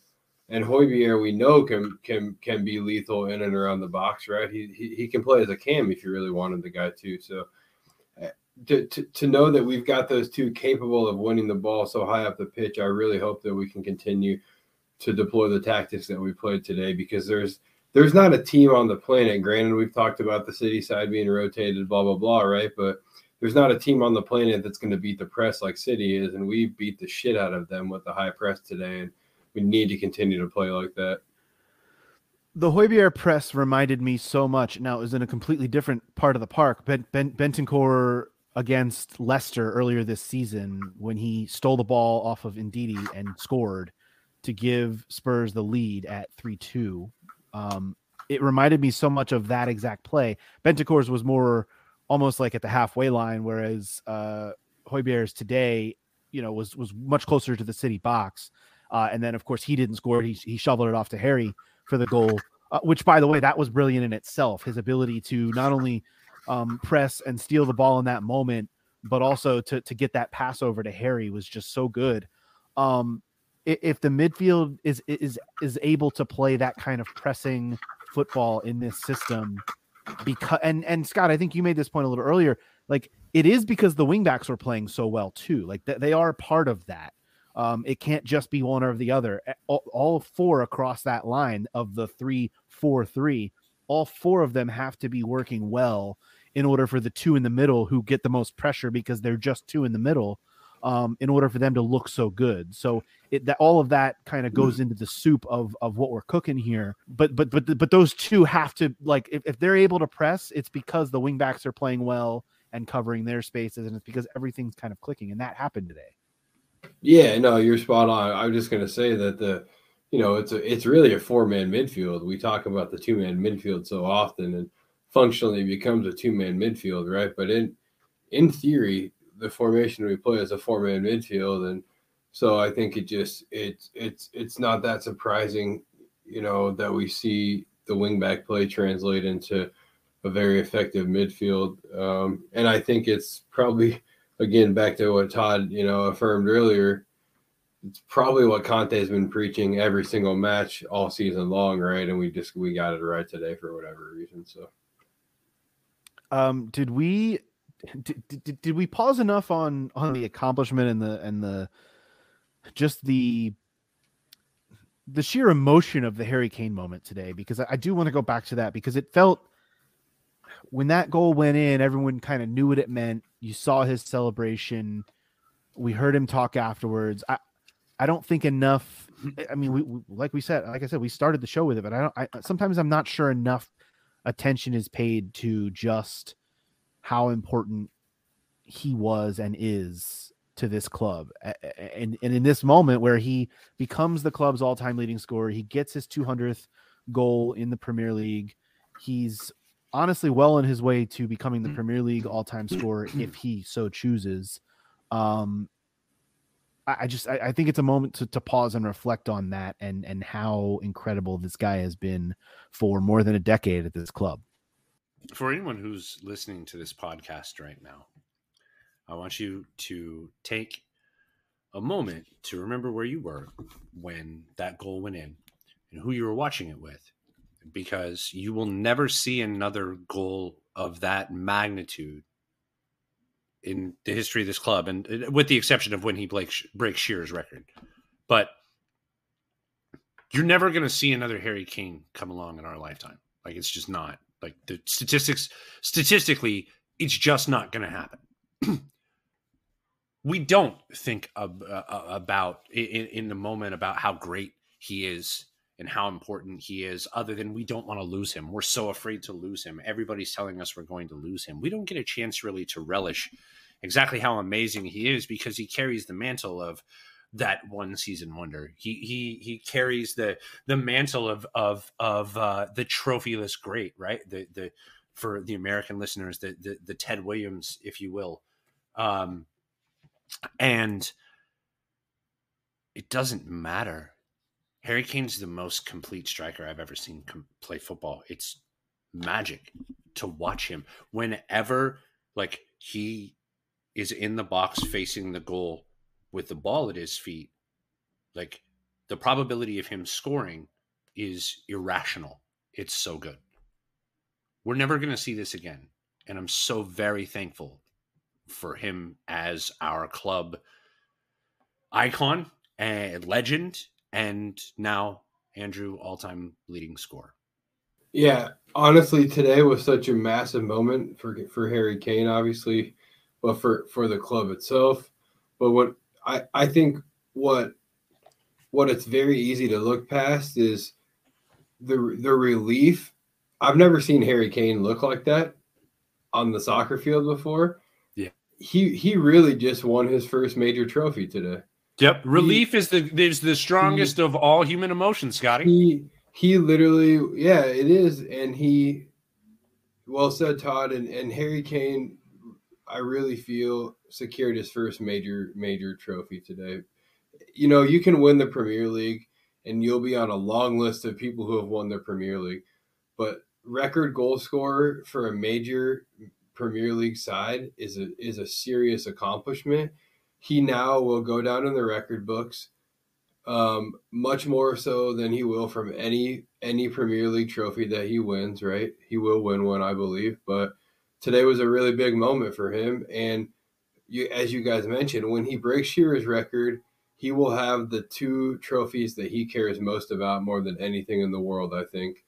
and Højbjerg we know can can can be lethal in and around the box, right? He he, he can play as a cam if you really wanted the guy too. So eh, to, to, to know that we've got those two capable of winning the ball so high up the pitch, I really hope that we can continue to deploy the tactics that we played today because there's there's not a team on the planet. Granted, we've talked about the city side being rotated, blah blah blah, right? But there's not a team on the planet that's going to beat the press like City is, and we beat the shit out of them with the high press today, and we need to continue to play like that. The Højbjerg press reminded me so much. Now it was in a completely different part of the park. Ben, ben Bentancur against Leicester earlier this season when he stole the ball off of Ndidi and scored to give Spurs the lead at 3 2 um, it reminded me so much of that exact play. Bentancur's was more almost like at the halfway line, whereas uh, Højbjerg's today, you know, was was much closer to the city box. Uh, and then, of course, he didn't score. He, he shoveled it off to Harry for the goal, uh, which, by the way, that was brilliant in itself. His ability to not only um, press and steal the ball in that moment, but also to to get that pass over to Harry was just so good. Um, if the midfield is is is able to play that kind of pressing football in this system because and and Scott, I think you made this point a little earlier. Like it is because the wingbacks are playing so well too. Like th- they are part of that. Um, it can't just be one or the other. All, all, four across that line of the three, four, three, all four of them have to be working well in order for the two in the middle who get the most pressure because they're just two in the middle um, in order for them to look so good. So it, that all of that kind of goes into the soup of of what we're cooking here. But but but but those two have to like if, if they're able to press, it's because the wingbacks are playing well and covering their spaces, and it's because everything's kind of clicking, and that happened today. Yeah, no, you're spot on. I'm just gonna say that the you know it's a it's really a four man midfield. We talk about the two man midfield so often, and functionally becomes a two man midfield, right? But in in theory, the formation we play as a four man midfield, and so I think it just it's it's it's not that surprising, you know, that we see the wingback play translate into a very effective midfield. Um, and I think it's probably again back to what Todd you know affirmed earlier. It's probably what Conte has been preaching every single match all season long, right? And we just we got it right today for whatever reason. So, um, did we did, did, did we pause enough on on the accomplishment and the and the just the the sheer emotion of the Harry Kane moment today? Because I, do want to go back to that because it felt when that goal went in, everyone kind of knew what it meant. You saw his celebration. We heard him talk afterwards. I, I don't think enough. I mean, we, we, like we said, like I said, we started the show with it, but I don't. I sometimes I'm not sure enough attention is paid to just how important he was and is to this club. And and in this moment where he becomes the club's all-time leading scorer, he gets his 200th goal in the Premier League. He's honestly well on his way to becoming the Premier League all-time scorer if he so chooses. Um, I, I just I, I, think it's a moment to, to pause and reflect on that and and how incredible this guy has been for more than a decade at this club. For anyone who's listening to this podcast right now, I want you to take a moment to remember where you were when that goal went in and who you were watching it with because you will never see another goal of that magnitude in the history of this club, and with the exception of when he breaks breaks Shearer's record. But you're never going to see another Harry Kane come along in our lifetime. Like it's just not. Like the statistics, statistically, it's just not going to happen. we don't think uh, uh, about in, in the moment about how great he is and how important he is, other than we don't want to lose him. We're so afraid to lose him. Everybody's telling us we're going to lose him. We don't get a chance really to relish exactly how amazing he is because he carries the mantle of that one season wonder. He he he carries the the mantle of of of uh, the trophyless great, right? The the for the American listeners, the the, the Ted Williams, if you will, um, and it doesn't matter Harry Kane's the most complete striker I've ever seen com- play football. It's magic to watch him whenever like he is in the box facing the goal with the ball at his feet. Like the probability of him scoring is irrational. It's so good. We're never going to see this again. And I'm so very thankful for him as our club icon and legend and now Andrew all time leading score. Yeah, honestly, today was such a massive moment for for Harry Kane, obviously, but for for the club itself. But what I I think what what it's very easy to look past is the the relief. I've never seen Harry Kane look like that on the soccer field before. Yeah, he he really just won his first major trophy today. Yep. Relief he, is the is the strongest he, of all human emotions, Scotty. He he literally, yeah, it is. And he well said, Todd, and, and Harry Kane, I really feel secured his first major major trophy today. You know, you can win the Premier League and you'll be on a long list of people who have won the Premier League. But record goal scorer for a major Premier League side is a is a serious accomplishment he now will go down in the record books um, much more so than he will from any any Premier League trophy that he wins. Right, he will win one, I believe. But today was a really big moment for him, and you, as you guys mentioned, when he breaks Shearer's record, he will have the two trophies that he cares most about more than anything in the world. I think.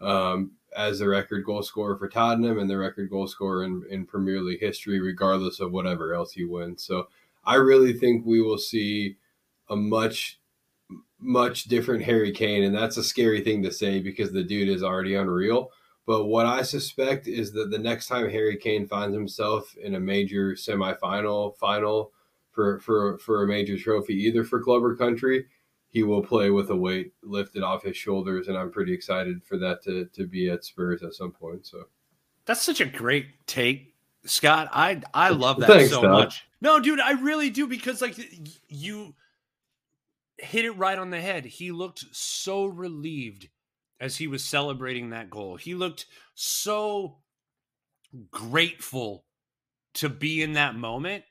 Um, as the record goal scorer for Tottenham and the record goal scorer in, in Premier League history, regardless of whatever else he wins. So I really think we will see a much much different Harry Kane, and that's a scary thing to say because the dude is already unreal. But what I suspect is that the next time Harry Kane finds himself in a major semifinal, final for for for a major trophy, either for club or country, he will play with a weight lifted off his shoulders, and I'm pretty excited for that to to be at Spurs at some point. So that's such a great take, Scott. I I love that Thanks, so much. No, dude, I really do because like you hit it right on the head. He looked so relieved as he was celebrating that goal. He looked so grateful to be in that moment.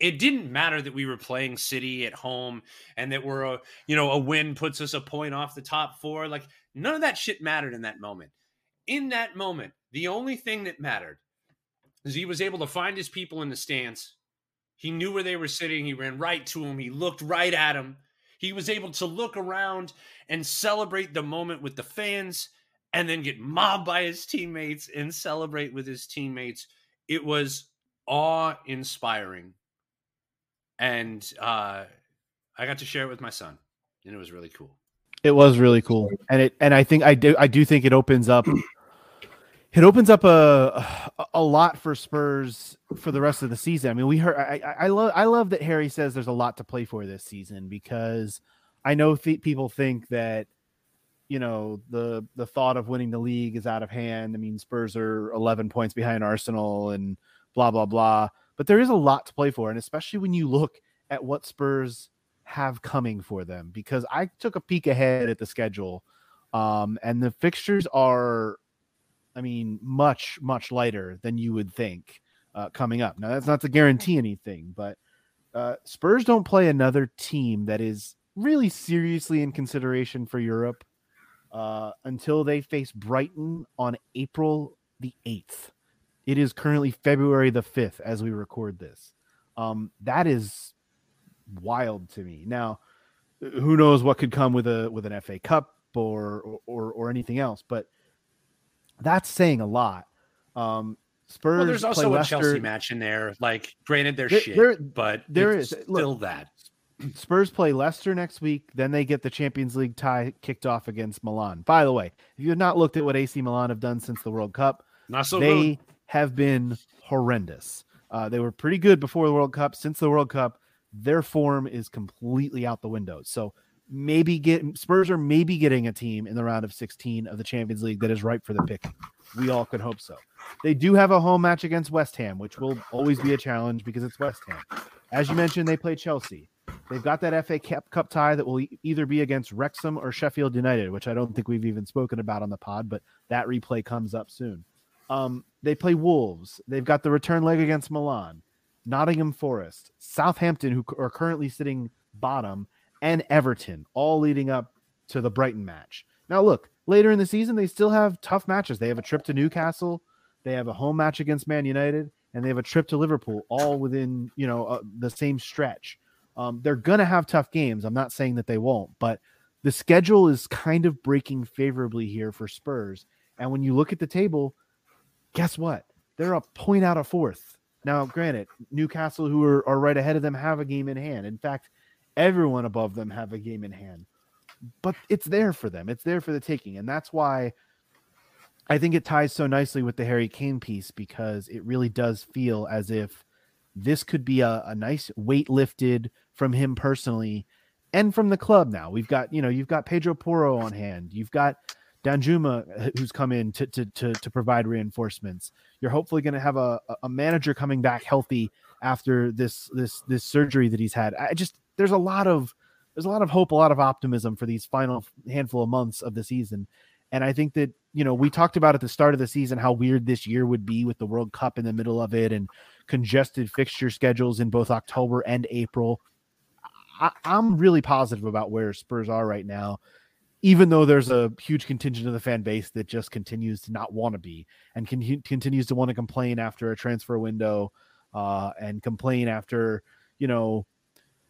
It didn't matter that we were playing City at home and that we're a, you know, a win puts us a point off the top four. Like none of that shit mattered in that moment. In that moment, the only thing that mattered is he was able to find his people in the stands. He knew where they were sitting. He ran right to him. He looked right at him. He was able to look around and celebrate the moment with the fans and then get mobbed by his teammates and celebrate with his teammates. It was awe inspiring. And uh, I got to share it with my son, and it was really cool. It was really cool, and it and I think I do I do think it opens up it opens up a a lot for Spurs for the rest of the season. I mean, we heard I I, love I love that Harry says there's a lot to play for this season because I know th- people think that you know the the thought of winning the league is out of hand. I mean, Spurs are 11 points behind Arsenal and blah blah blah. But there is a lot to play for, and especially when you look at what Spurs have coming for them. Because I took a peek ahead at the schedule, um, and the fixtures are, I mean, much much lighter than you would think uh, coming up. Now that's not to guarantee anything, but uh, Spurs don't play another team that is really seriously in consideration for Europe uh, until they face Brighton on April the 8th. It is currently February the 5th as we record this. Um, that is wild to me. Now, who knows what could come with a with an FA Cup or or or anything else, but that's saying a lot. Um, Spurs. Well, there's also a Leicester. Chelsea match in there. Like, granted, they're There- shit, there- but there is- still look, that. Spurs play Leicester next week. Then they get the Champions League tie kicked off against Milan. By the way, if you have not looked at what AC Milan have done since the World Cup, Not so they good. have been horrendous. Uh, they were pretty good before the World Cup. Since the World Cup, their form is completely out the window. So maybe get Spurs are maybe getting a team in the round of 16 of the Champions League that is ripe for the pick. We all could hope so. They do have a home match against West Ham, which will always be a challenge because it's West Ham. As you mentioned, they play Chelsea. They've got that FA Cup, tie that will either be against Wrexham or Sheffield United, which I don't think we've even spoken about on the pod, but that replay comes up soon. Um, they play Wolves. They've got the return leg against Milan, Nottingham Forest, Southampton, who are currently sitting bottom, and Everton, all leading up to the Brighton match. Now, look, later in the season, they still have tough matches. They have a trip to Newcastle, they have a home match against Man United, and they have a trip to Liverpool, all within you know uh, the same stretch. Um, they're gonna have tough games. I'm not saying that they won't, but the schedule is kind of breaking favorably here for Spurs. And when you look at the table, guess what? They're a point out of fourth. Now, granted, Newcastle, who are, are right ahead of them, have a game in hand. In fact, everyone above them have a game in hand. But it's there for them. It's there for the taking. And that's why I think it ties so nicely with the Harry Kane piece because it really does feel as if this could be a, a nice weight lifted from him personally and from the club now. We've got, you know, you've got Pedro Porro on hand. You've got Danjuma uh, who's come in to to to, to provide reinforcements. You're hopefully going to have a, a manager coming back healthy after this this this surgery that he's had. I just there's a lot of there's a lot of hope, a lot of optimism for these final handful of months of the season. And I think that, you know, we talked about at the start of the season how weird this year would be with the World Cup in the middle of it and congested fixture schedules in both October and April. I, I'm really positive about where Spurs are right now, even though there's a huge contingent of the fan base that just continues to not want to be and con- continues to want to complain after a transfer window uh, and complain after, you know,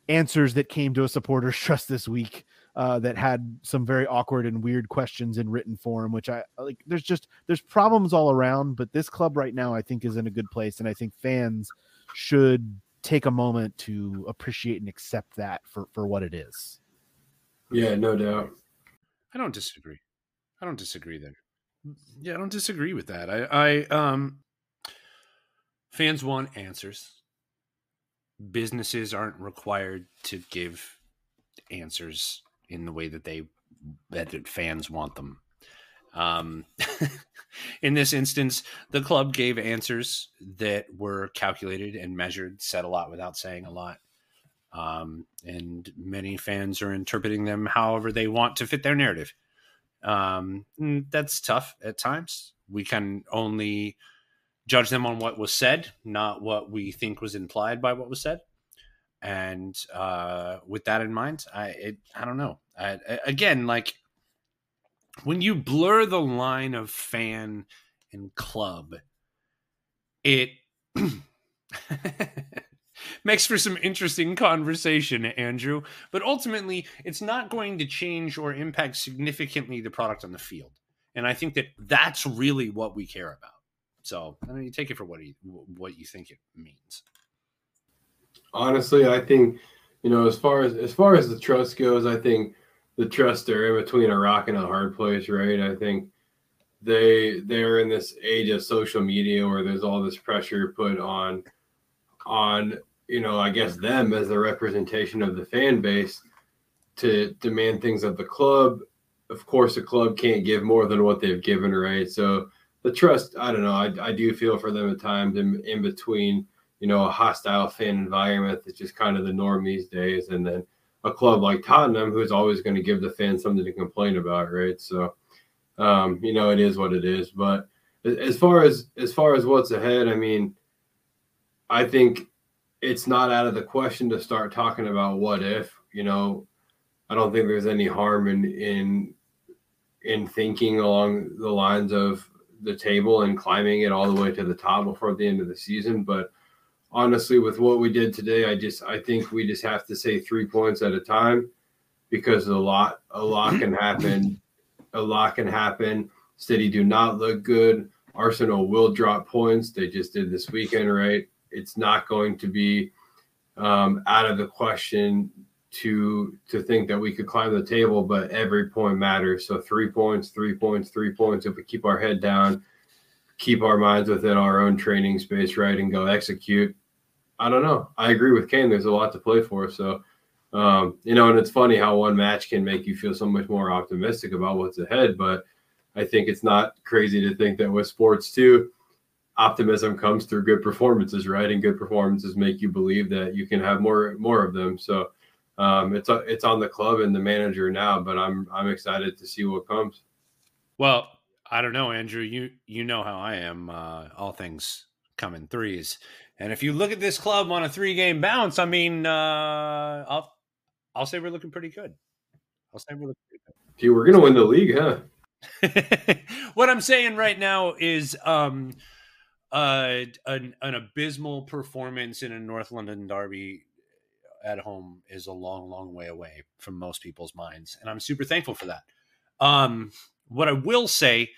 answers that came to a supporters trust this week uh, that had some very awkward and weird questions in written form which i like there's just there's problems all around but this club right now i think is in a good place and i think fans should take a moment to appreciate and accept that for for what it is Yeah, no doubt. I don't disagree. I don't disagree there. Yeah, I don't disagree with that. I, I um fans want answers. Businesses aren't required to give answers in the way that they that fans want them. Um, in this instance, the club gave answers that were calculated and measured, said a lot without saying a lot. Um, and many fans are interpreting them however they want to fit their narrative. Um, that's tough at times. We can only judge them on what was said, not what we think was implied by what was said. And uh, with that in mind, I it, I don't know. I, again, like when you blur the line of fan and club, it makes for some interesting conversation, Andrew. But ultimately, it's not going to change or impact significantly the product on the field. And I think that that's really what we care about. So I mean, you take it for what you what you think it means. Honestly, I think you know as far as as far as the trust goes, I think the trust are in between a rock and a hard place, right? I think they they're in this age of social media where there's all this pressure put on on you know I guess them as the representation of the fan base to demand things of the club. Of course, the club can't give more than what they've given, right? So the trust, I don't know. I, I do feel for them at times in, in between, you know, a hostile fan environment that's just kind of the norm these days, and then a club like Tottenham who's always going to give the fans something to complain about, right? So, um, you know, it is what it is. But as far as as far as what's ahead, I mean, I think it's not out of the question to start talking about what if. You know, I don't think there's any harm in in in thinking along the lines of the table and climbing it all the way to the top before the end of the season. But honestly, with what we did today, I just I think we just have to say three points at a time because a lot a lot can happen. A lot can happen. City do not look good. Arsenal will drop points. They just did this weekend, right? It's not going to be um, out of the question to to think that we could climb the table, but every point matters. So three points, three points, three points. If we keep our head down, keep our minds within our own training space, right, and go execute. I don't know. I agree with Kane. There's a lot to play for. So, um, you know, and it's funny how one match can make you feel so much more optimistic about what's ahead. But I think it's not crazy to think that with sports too, optimism comes through good performances, right? And good performances make you believe that you can have more more of them. So um, it's it's on the club and the manager now, but I'm I'm excited to see what comes. Well, I don't know, Andrew. You you know how I am. Uh, all things come in threes, and if you look at this club on a three game bounce, I mean, uh, I'll I'll say we're looking pretty good. I'll say we're looking pretty good. Gee, we're gonna win the league, huh? what I'm saying right now is um, uh, an, an abysmal performance in a North London derby at home is a long, long way away from most people's minds. And I'm super thankful for that. Um, what I will say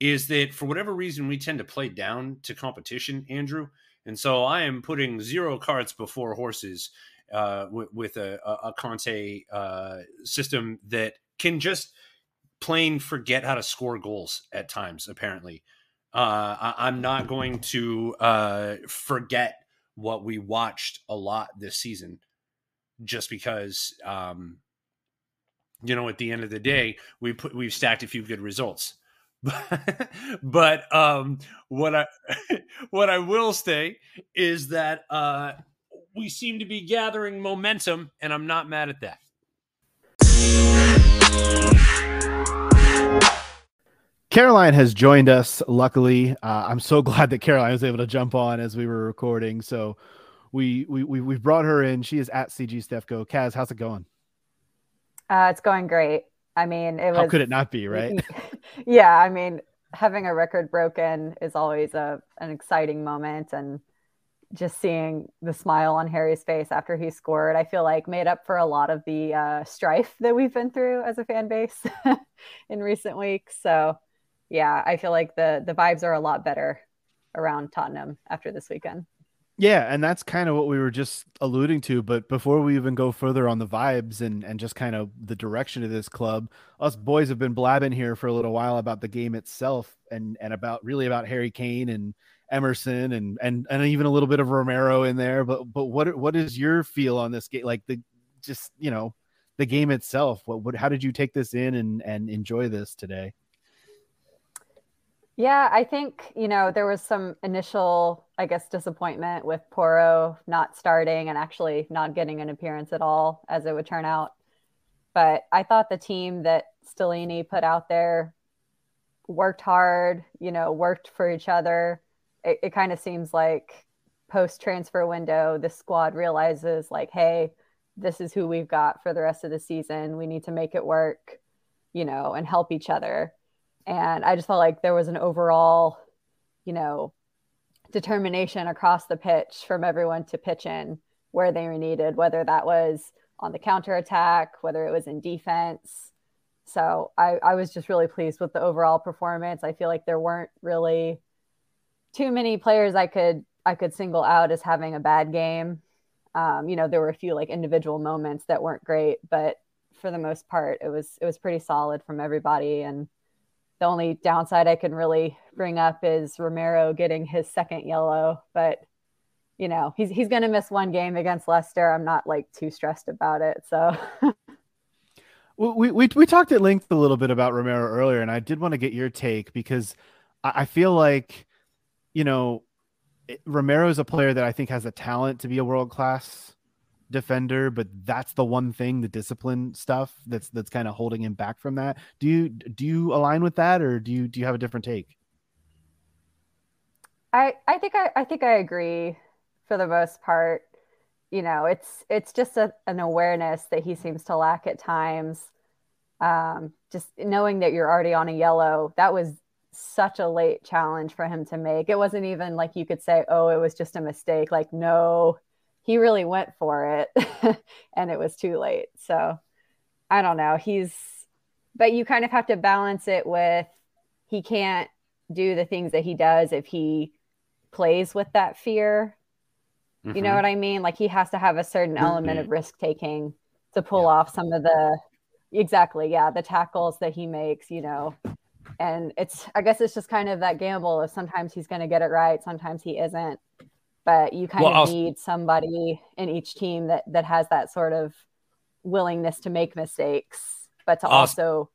is that for whatever reason, we tend to play down to competition, Andrew. And so I am putting zero carts before horses uh, with, with, a, a, Conte uh, system that can just plain forget how to score goals at times, apparently. Uh, I, am not going to uh, forget what we watched a lot this season just because um, you know at the end of the day we put we've stacked a few good results but um, what i what i will say is that uh, we seem to be gathering momentum and i'm not mad at that Caroline has joined us. Luckily, uh, I'm so glad that Caroline was able to jump on as we were recording. So we we we we've brought her in. She is at CG Stefco. Kaz, how's it going? Uh, it's going great. I mean, it was. How could it not be, right? yeah, I mean, having a record broken is always a an exciting moment, and just seeing the smile on Harry's face after he scored, I feel like made up for a lot of the uh, strife that we've been through as a fan base in recent weeks. So, yeah, I feel like the the vibes are a lot better around Tottenham after this weekend. Yeah, and that's kind of what we were just alluding to. But before we even go further on the vibes and and just kind of the direction of this club, us boys have been blabbing here for a little while about the game itself and and about really about Harry Kane and Emerson and and and even a little bit of Romero in there. But but what what is your feel on this game? Like the just you know the game itself. What what how did you take this in and and enjoy this today? Yeah, I think, you know, there was some initial, I guess, disappointment with Porro not starting and actually not getting an appearance at all, as it would turn out. But I thought the team that Stellini put out there worked hard, you know, worked for each other. it, it kind of seems like post transfer window, the squad realizes like, hey, this is who we've got for the rest of the season. We need to make it work, you know, and help each other. And I just felt like there was an overall, you know, determination across the pitch from everyone to pitch in where they were needed, whether that was on the counter attack, whether it was in defense. So I, I was just really pleased with the overall performance. I feel like there weren't really too many players I could I could single out as having a bad game. Um, you know, there were a few like individual moments that weren't great, but for the most part, it was it was pretty solid from everybody. And the only downside I can really bring up is Romero getting his second yellow, but you know, he's he's going to miss one game against Leicester. I'm not like too stressed about it. So we, we we talked at length a little bit about Romero earlier, and I did want to get your take because I, I feel like, you know, Romero is a player that I think has the talent to be a world class defender, but that's the one thing, the discipline stuff that's that's kind of holding him back from that. Do you do you align with that, or do you do you have a different take? I I think I I think I agree for the most part. You know, it's it's just a, an awareness that he seems to lack at times. Um, just knowing that you're already on a yellow, that was such a late challenge for him to make. It wasn't even like you could say, "Oh, it was just a mistake." Like, no, he really went for it, and it was too late. So, I don't know. He's, but you kind of have to balance it with he can't do the things that he does if he plays with that fear Mm-hmm. You know mm-hmm. what I mean? Like he has to have a certain element of mm-hmm. risk taking to pull yeah. off some of the exactly, yeah, the tackles that he makes, you know. And it's I guess it's just kind of that gamble of sometimes he's going to get it right, sometimes he isn't. But you kind well, of I'll... need somebody in each team that that has that sort of willingness to make mistakes, but to I'll... also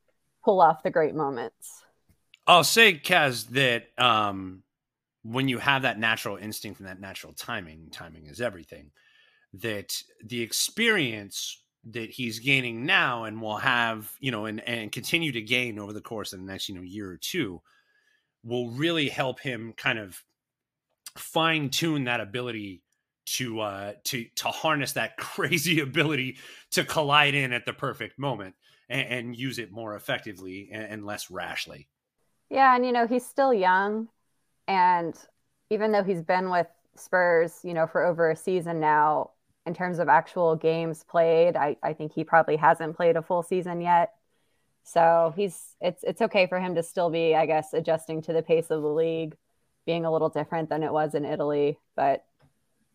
pull off the great moments. I'll say, Kaz, that um, when you have that natural instinct and that natural timing, timing is everything, that the experience that he's gaining now and will have, you know, and, and continue to gain over the course of the next, you know, year or two will really help him kind of fine tune that ability to uh to to harness that crazy ability to collide in at the perfect moment and, and use it more effectively and, and less rashly. Yeah, and you know, he's still young and even though he's been with Spurs, you know, for over a season now, in terms of actual games played, I, I think he probably hasn't played a full season yet. So he's it's it's okay for him to still be, I guess, adjusting to the pace of the league, being a little different than it was in Italy. But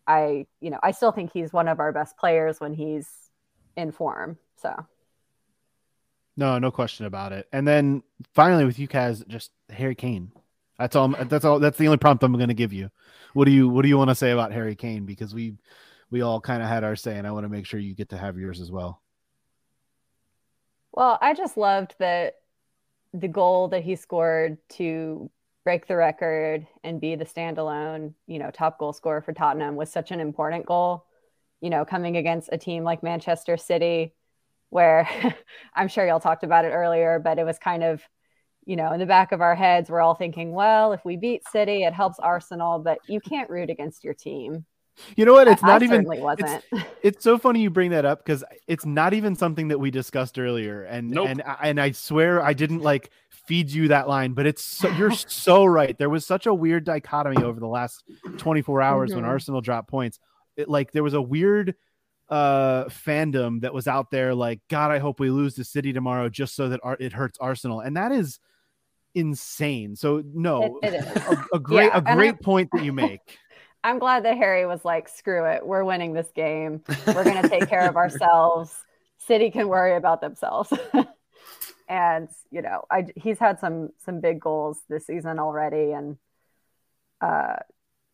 I, you know, I still think he's one of our best players when he's in form. So no, no question about it. And then finally with you guys, just Harry Kane. That's all. That's all. That's the only prompt I'm going to give you. What do you What do you want to say about Harry Kane? Because we we all kind of had our say, and I want to make sure you get to have yours as well. Well, I just loved that the goal that he scored to break the record and be the standalone, you know, top goal scorer for Tottenham was such an important goal. You know, coming against a team like Manchester City, where I'm sure y'all talked about it earlier, but it was kind of you know, in the back of our heads, we're all thinking, well, if we beat City, it helps Arsenal, but you can't root against your team. You know what? It's not I even. Wasn't. It's, it's, so funny you bring that up because it's not even something that we discussed earlier, and nope. and and I swear I didn't like feed you that line, but it's so, you're so right. There was such a weird dichotomy over the last 24 hours mm-hmm. when Arsenal dropped points. It, like there was a weird uh fandom that was out there like god i hope we lose to city tomorrow just so that it hurts arsenal and that is insane. So no, it, it is a, a great yeah, a great point that you make. I'm glad that Harry was like, screw it, we're winning this game. We're gonna take care of ourselves. City can worry about themselves. And you know, I he's had some some big goals this season already, and uh,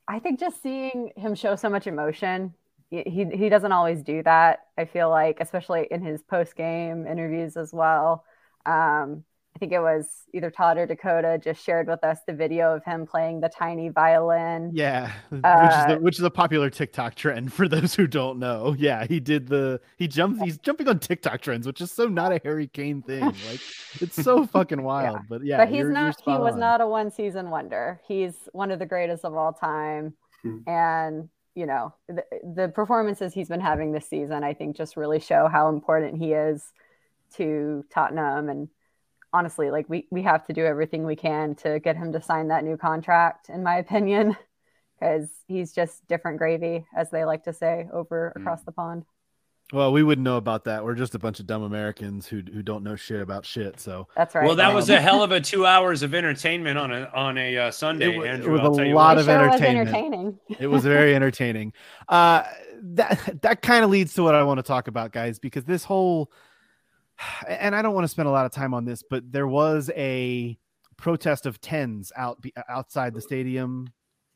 I think just seeing him show so much emotion. He, he doesn't always do that. I feel like, especially in his post game interviews as well. Um, think it was either Todd or Dakota just shared with us the video of him playing the tiny violin. Yeah, which is Uh, the, which is a popular TikTok trend for those who don't know. Yeah, he did the he jumps he's jumping on TikTok trends, which is so not a Harry Kane thing. Like it's so fucking wild. But yeah, but he's you're- you're not he was on. not a one season wonder. He's one of the greatest of all time. Hmm. And you know, the, the performances he's been having this season, I think just really show how important he is to Tottenham and honestly, like we we have to do everything we can to get him to sign that new contract in my opinion because he's just different gravy as they like to say over Hmm. across the pond. Well, we wouldn't know about that. We're just a bunch of dumb Americans who who don't know shit about shit. So That's right. Well, that was Um, a hell of a two hours of entertainment on a on a uh, Sunday, It wa- it was a lot what. of It sure was entertainment. entertaining. it was very entertaining. Uh, that that kind of leads to what I want to talk about, guys, because this whole and I don't want to spend a lot of time on this, but there was a protest of tens out be- uh, outside the stadium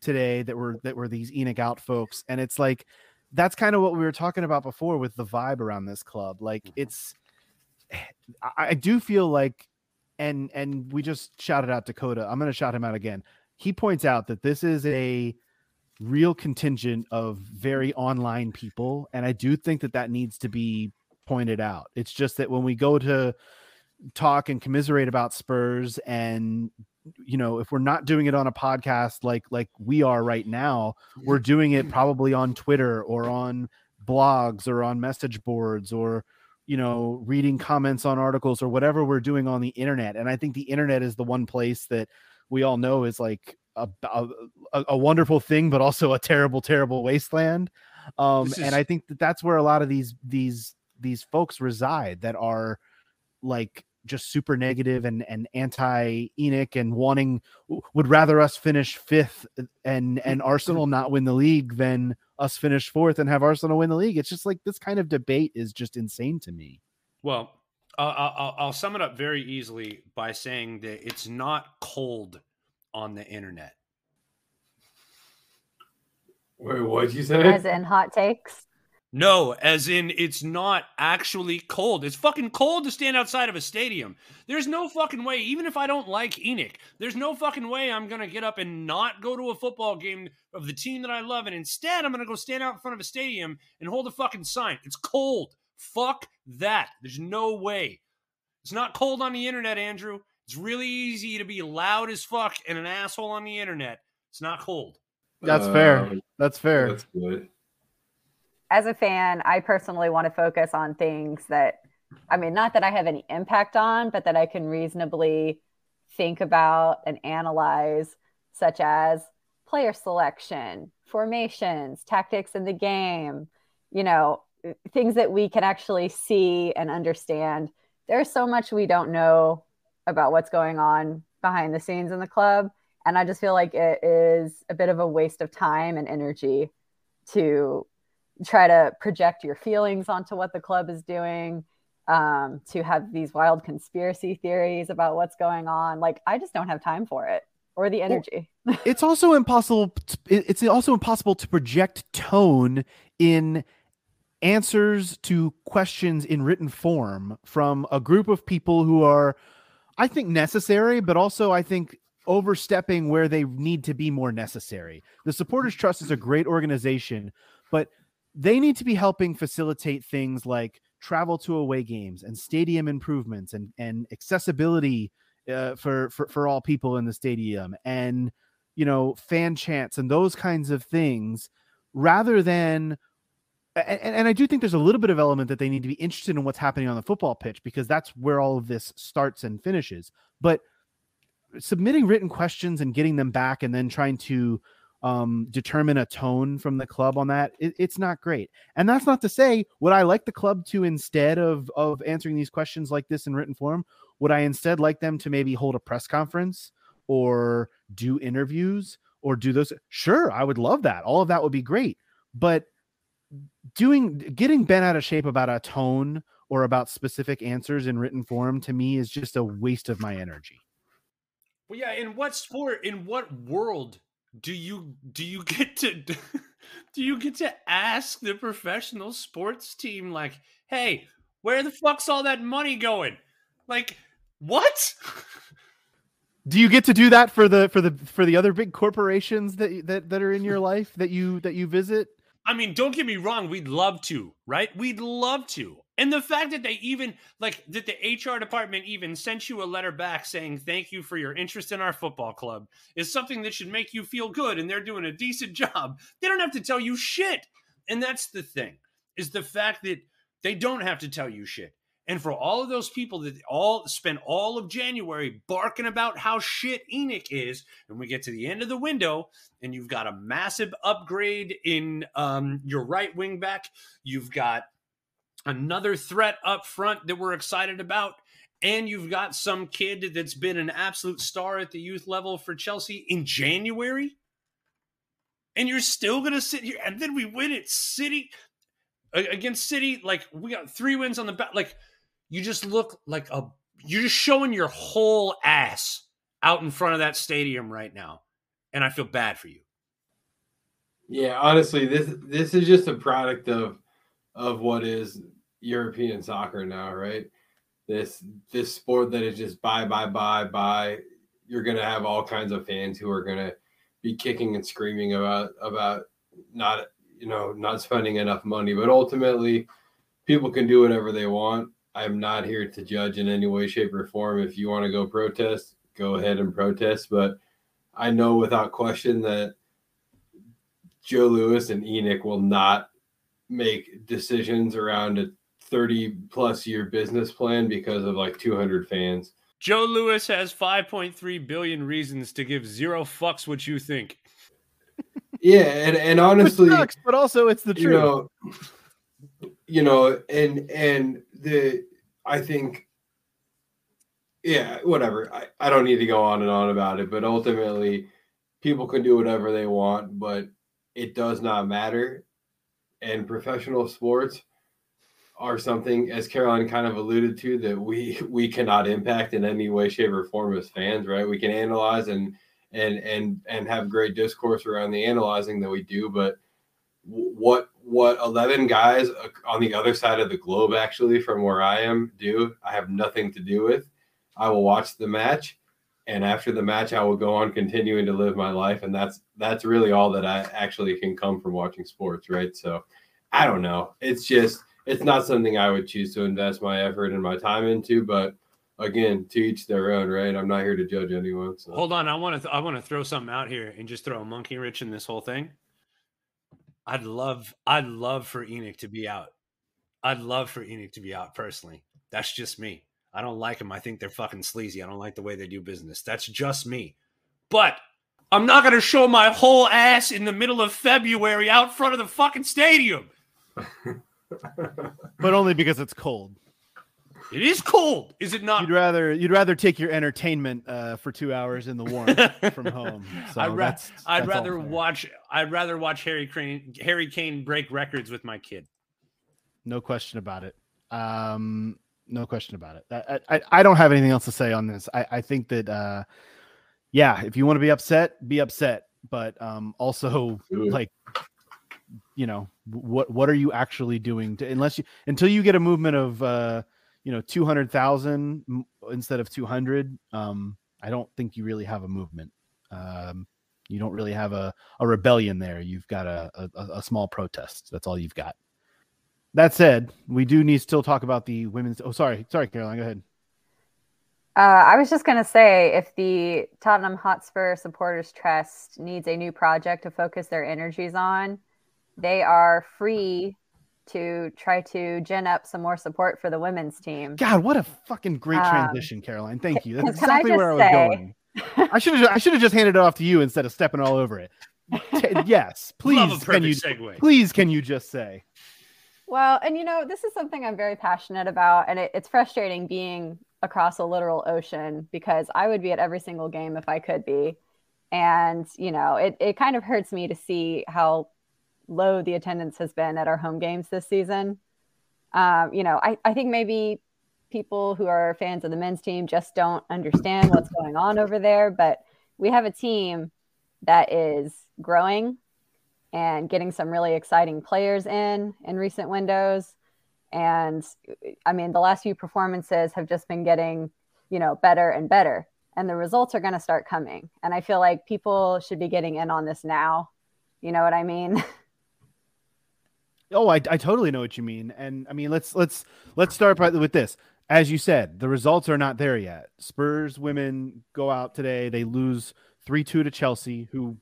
today that were that were these ENIC out folks, and it's like that's kind of what we were talking about before with the vibe around this club. Like mm-hmm. it's, eh, I, I do feel like, and and we just shouted out Dakota. I'm going to shout him out again. He points out that this is a real contingent of very online people and i do think that that needs to be pointed out. It's just that when we go to talk and commiserate about spurs and you know if we're not doing it on a podcast like like we are right now we're doing it probably on twitter or on blogs or on message boards or you know reading comments on articles or whatever we're doing on the internet. And i think the internet is the one place that we all know is like a, a, a wonderful thing but also a terrible terrible wasteland. Um This and i think that that's where a lot of these these these folks reside that are like just super negative and and anti ENIC and wanting would rather us finish fifth and and Arsenal not win the league than us finish fourth and have Arsenal win the league. It's just like this kind of debate is just insane to me. Well, I'll, I'll- I'll sum it up very easily by saying that it's not cold on the internet. Wait, what'd you say? As in hot takes. No, as in it's not actually cold. It's fucking cold to stand outside of a stadium. There's no fucking way, even if I don't like ENIC, there's no fucking way I'm gonna get up and not go to a football game of the team that I love, and instead I'm gonna go stand out in front of a stadium and hold a fucking sign. It's cold. Fuck that. There's no way. It's not cold on the internet, Andrew. It's really easy to be loud as fuck and an asshole on the internet. It's not cold. That's fair. Um, That's fair. That's good. As a fan, I personally want to focus on things that, I mean, not that I have any impact on, but that I can reasonably think about and analyze, such as player selection, formations, tactics in the game, you know, things that we can actually see and understand. There's so much we don't know about what's going on behind the scenes in the club. And I just feel like it is a bit of a waste of time and energy to try to project your feelings onto what the club is doing um, to have these wild conspiracy theories about what's going on. Like i just don't have time for it or the energy. it's also impossible t- it's also impossible to project tone in answers to questions in written form from a group of people who are i think necessary but also i think overstepping where they need to be more necessary. The supporters trust is a great organization but they need to be helping facilitate things like travel to away games and stadium improvements and and accessibility uh, for, for for all people in the stadium and you know fan chants and those kinds of things rather than and, and I do think there's a little bit of element that they need to be interested in what's happening on the football pitch because that's where all of this starts and finishes. But submitting written questions and getting them back and then trying to um, determine a tone from the club on that, it, it's not great. And that's not to say would I like the club to instead of of answering these questions like this in written form, would I instead like them to maybe hold a press conference or do interviews or do those? Sure, I would love that. All of that would be great. But doing getting bent out of shape about a tone or about specific answers in written form to me is just a waste of my energy. Well, yeah. In what sport? In what world do you do you get to do you get to ask the professional sports team like, "Hey, where the fuck's all that money going?" Like, What? Do you get to do that for the for the for the other big corporations that that that are in your life that you that you visit? I mean, don't get me wrong, we'd love to, right? We'd love to. And the fact that they even like that the HR department even sent you a letter back saying thank you for your interest in our football club is something that should make you feel good and they're doing a decent job. They don't have to tell you shit. And that's the thing. Is the fact that they don't have to tell you shit. And for all of those people that all spend all of January barking about how shit ENIC is, and we get to the end of the window, and you've got a massive upgrade in um, your right wing back, you've got another threat up front that we're excited about, and you've got some kid that's been an absolute star at the youth level for Chelsea in January, and you're still gonna sit here, and then we win at City against City, like we got three wins on the back, like you just look like a you're just showing your whole ass out in front of that stadium right now and i feel bad for you. Yeah honestly this this is just a product of of what is european soccer now right? This this sport that is just buy buy buy buy. You're going to have all kinds of fans who are going to be kicking and screaming about about not you know not spending enough money but ultimately people can do whatever they want I'm not here to judge in any way, shape, or form. If you want to go protest, go ahead and protest. But I know without question that Joe Lewis and ENIC will not make decisions around a 30 plus year business plan because of like 200 fans. Joe Lewis has 5.3 billion reasons to give zero fucks what you think. Yeah, and, and honestly, sucks, but also it's the truth. You know, you know, and and the I think yeah, whatever. I, I don't need to go on and on about it, but ultimately people can do whatever they want, but it does not matter. And professional sports are something, as Caroline kind of alluded to, that we we cannot impact in any way, shape, or form as fans, right? We can analyze and and and and have great discourse around the analyzing that we do, but what what 11 guys on the other side of the globe actually from where I am do I have nothing to do with. I will watch the match and after the match I will go on continuing to live my life and that's that's really all that I actually can come from watching sports right? So I don't know. It's just it's not something I would choose to invest my effort and my time into but again to each their own right? I'm not here to judge anyone so. hold on I want to th- I want to throw something out here and just throw a monkey wrench in this whole thing I'd love I'd love for ENIC to be out. I'd love for ENIC to be out personally. That's just me. I don't like them. I think they're fucking sleazy. I don't like the way they do business. That's just me. But I'm not going to show my whole ass in the middle of February out front of the fucking stadium. but only because it's cold. It is cold, is it not? You'd rather you'd rather take your entertainment uh, for two hours in the warmth from home. So I'd, ra- that's, I'd that's rather watch I'd rather watch Harry Kane Harry Kane break records with my kid. No question about it. Um, no question about it. I, I, I don't have anything else to say on this. I, I think that uh, yeah, if you want to be upset, be upset. But um, also like you know what what are you actually doing to unless you until you get a movement of uh you know 200,000 instead of 200 um I don't think you really have a movement. Um you don't really have a, a rebellion there. You've got a, a, a small protest. That's all you've got. That said we do need to still talk about the women's oh sorry sorry Caroline go ahead. Uh, I was just going to say if the Tottenham Hotspur Supporters Trust needs a new project to focus their energies on, they are free to try to gin up some more support for the women's team. God, what a fucking great transition, um, Caroline. Thank you. That's exactly I where I was say, going. I should have I should have just handed it off to you instead of stepping all over it. T- yes, please can you segue. please can you just say Well, and you know, this is something I'm very passionate about, and it, it's frustrating being across a literal ocean because I would be at every single game if I could be. And, you know, it, it kind of hurts me to see how low the attendance has been at our home games this season. Um, you know, I, I think maybe people who are fans of the men's team just don't understand what's going on over there. But we have a team that is growing and getting some really exciting players in in recent windows. And I mean, the last few performances have just been getting you know, better and better. And the results are going to start coming. And I feel like people should be getting in on this now. You know what I mean? Oh, I, I totally know what you mean. And I mean, let's let's let's start by, with this. As you said, the results are not there yet. Spurs women go out today. They lose 3 2 to Chelsea, who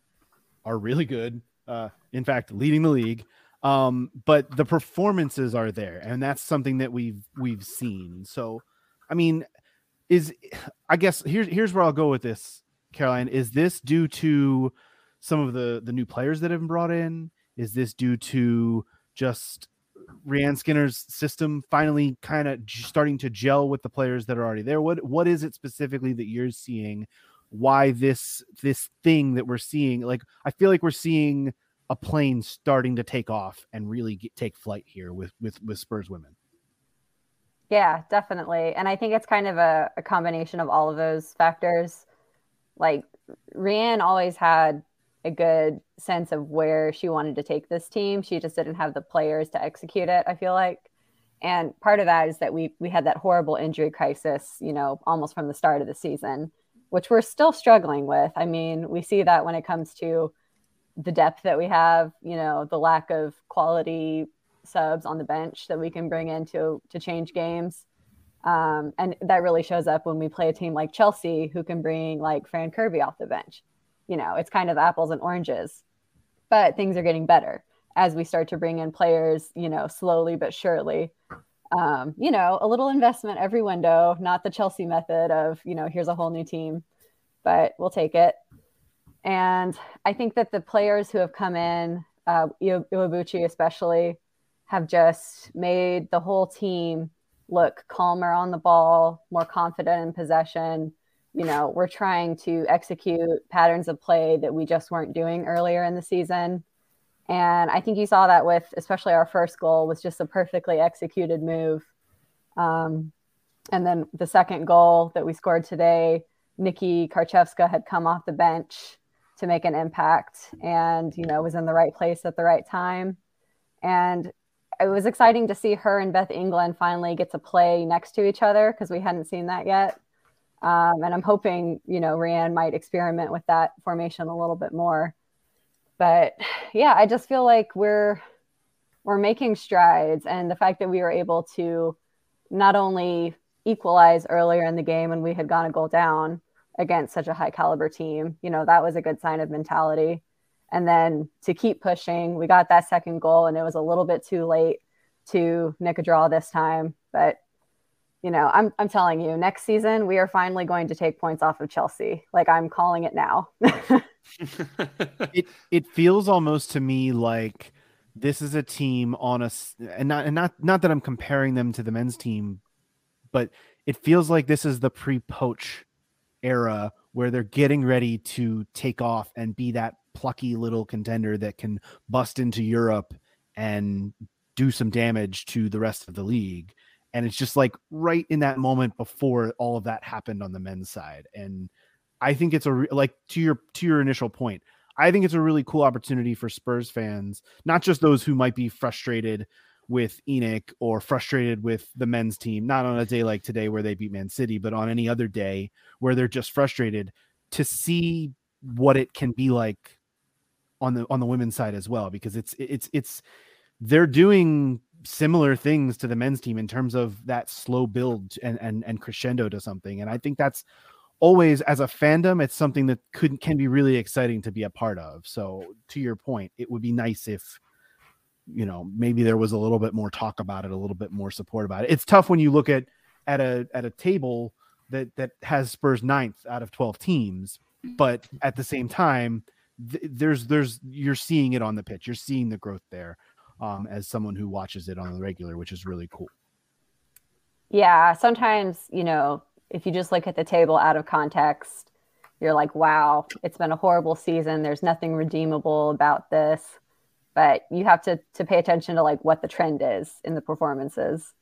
are really good. Uh, in fact, leading the league. Um, but the performances are there, and that's something that we've we've seen. So, I mean, is I guess here's here's where I'll go with this, Caroline. Is this due to some of the the new players that have been brought in? Is this due to just Rehanne Skinner's system finally kind of starting to gel with the players that are already there? What what is it specifically that you're seeing? Why this this thing that we're seeing? Like I feel like we're seeing a plane starting to take off and really get, take flight here with with with Spurs women. Yeah, definitely. And I think it's kind of a, a combination of all of those factors. Like Rehanne always had a good sense of where she wanted to take this team. She just didn't have the players to execute it, I feel like. And part of that is that we we had that horrible injury crisis, you know, almost from the start of the season, which we're still struggling with. I mean, we see that when it comes to the depth that we have, you know, the lack of quality subs on the bench that we can bring in to, to change games. Um, and that really shows up when we play a team like Chelsea, who can bring like Fran Kirby off the bench. You know, it's kind of apples and oranges, but things are getting better as we start to bring in players, you know, slowly but surely. Um, you know, a little investment every window, not the Chelsea method of, you know, here's a whole new team, but we'll take it. And I think that the players who have come in, uh, Iwabuchi especially, have just made the whole team look calmer on the ball, more confident in possession. You know, we're trying to execute patterns of play that we just weren't doing earlier in the season. And I think you saw that with especially our first goal was just a perfectly executed move. Um, and then the second goal that we scored today, Nikki Karczewska had come off the bench to make an impact and you know was in the right place at the right time and it was exciting to see her and beth england finally get to play next to each other because we hadn't seen that yet um, and i'm hoping you know Rehanne might experiment with that formation a little bit more but yeah i just feel like we're we're making strides and the fact that we were able to not only equalize earlier in the game when we had gone a goal down against such a high caliber team. You know, that was a good sign of mentality. And then to keep pushing, we got that second goal, and it was a little bit too late to nick a draw this time. But you know, I'm I'm telling you, next season we are finally going to take points off of Chelsea. Like I'm calling it now. it it feels almost to me like this is a team on a and not and not not that I'm comparing them to the men's team, but it feels like this is the pre-Poch era where they're getting ready to take off and be that plucky little contender that can bust into Europe and do some damage to the rest of the league. And it's just like right in that moment before all of that happened on the men's side. And I think it's a re- like to your to your initial point. I think it's a really cool opportunity for Spurs fans, not just those who might be frustrated with ENIC or frustrated with the men's team, not on a day like today where they beat Man City, but on any other day where they're just frustrated to see what it can be like on the on the women's side as well because it's it's it's they're doing similar things to the men's team in terms of that slow build and and and crescendo to something. And I think that's always as a fandom it's something that could can be really exciting to be a part of. So to your point it would be nice if you know maybe there was a little bit more talk about it a little bit more support about it. It's tough when you look at at a at a table that that has spurs ninth out of 12 teams but at the same time th- there's there's you're seeing it on the pitch. You're seeing the growth there um, as someone who watches it on the regular which is really cool yeah sometimes you know if you just look at the table out of context you're like wow it's been a horrible season there's nothing redeemable about this but you have to to pay attention to like what the trend is in the performances.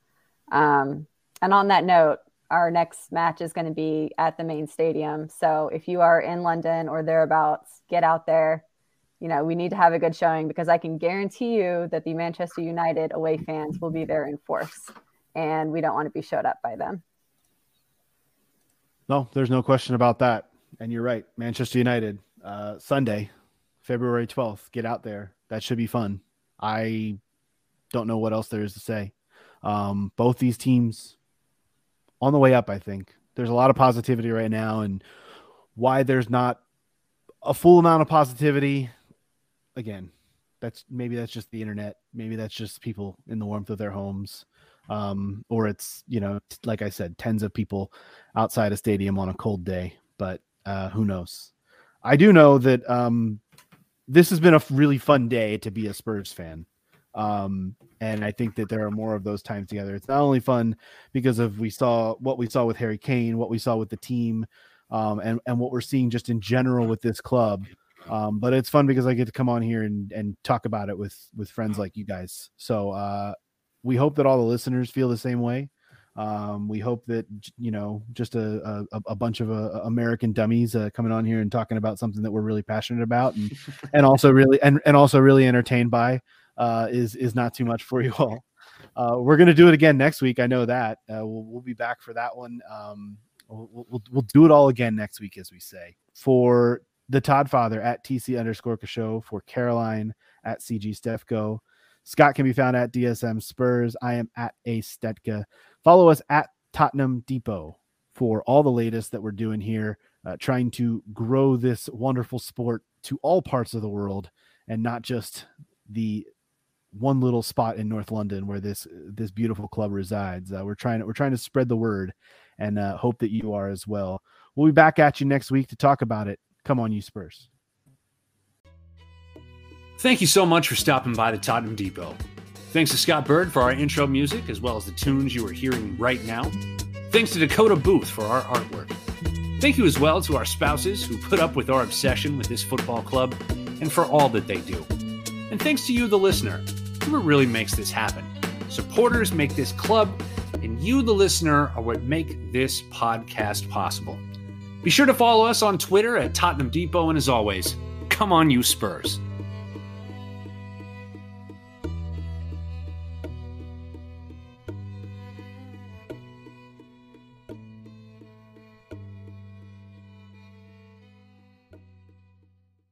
Um, and on that note, our next match is going to be at the main stadium. So if you are in London or thereabouts, get out there. You know, we need to have a good showing because I can guarantee you that the Manchester United away fans will be there in force, and we don't want to be showed up by them. No, there's no question about that. And you're right. Manchester United, uh, Sunday, February 12th. Get out there. That should be fun. I don't know what else there is to say. Um, both these teams on the way up, I think. There's a lot of positivity right now, and why there's not a full amount of positivity, again, that's maybe that's just the internet. Maybe that's just people in the warmth of their homes. Um, or it's, you know, like I said, tens of people outside a stadium on a cold day, but uh, who knows? I do know that um, this has been a really fun day to be a Spurs fan. Um, and I think that there are more of those times together. It's not only fun because of we saw what we saw with Harry Kane, what we saw with the team, um, and and what we're seeing just in general with this club. Um, but it's fun because I get to come on here and and talk about it with with friends like you guys. So uh, we hope that all the listeners feel the same way. Um, we hope that you know just a a, a bunch of uh, American dummies uh, coming on here and talking about something that we're really passionate about and and also really and and also really entertained by uh, is is not too much for you all. Uh, we're gonna do it again next week. I know that. Uh, we'll we'll be back for that one. Um, we'll, we'll we'll do it all again next week, as we say. For the Todd Father at TC underscore show, for Caroline at CG Stefko. Scott can be found at DSM Spurs. I am at A Stetka. Follow us at Tottenham Depot for all the latest that we're doing here, uh, trying to grow this wonderful sport to all parts of the world and not just the one little spot in North London where this this beautiful club resides. Uh, we're trying to we're trying to spread the word and uh, hope that you are as well. We'll be back at you next week to talk about it. Come on, you Spurs. Thank you so much for stopping by the Tottenham Depot. Thanks to Scott Bird for our intro music, as well as the tunes you are hearing right now. Thanks to Dakota Booth for our artwork. Thank you as well to our spouses who put up with our obsession with this football club and for all that they do. And thanks to you, the listener, who really makes this happen. Supporters make this club, and you, the listener, are what make this podcast possible. Be sure to follow us on Twitter at Tottenham Depot, and as always, come on, you Spurs.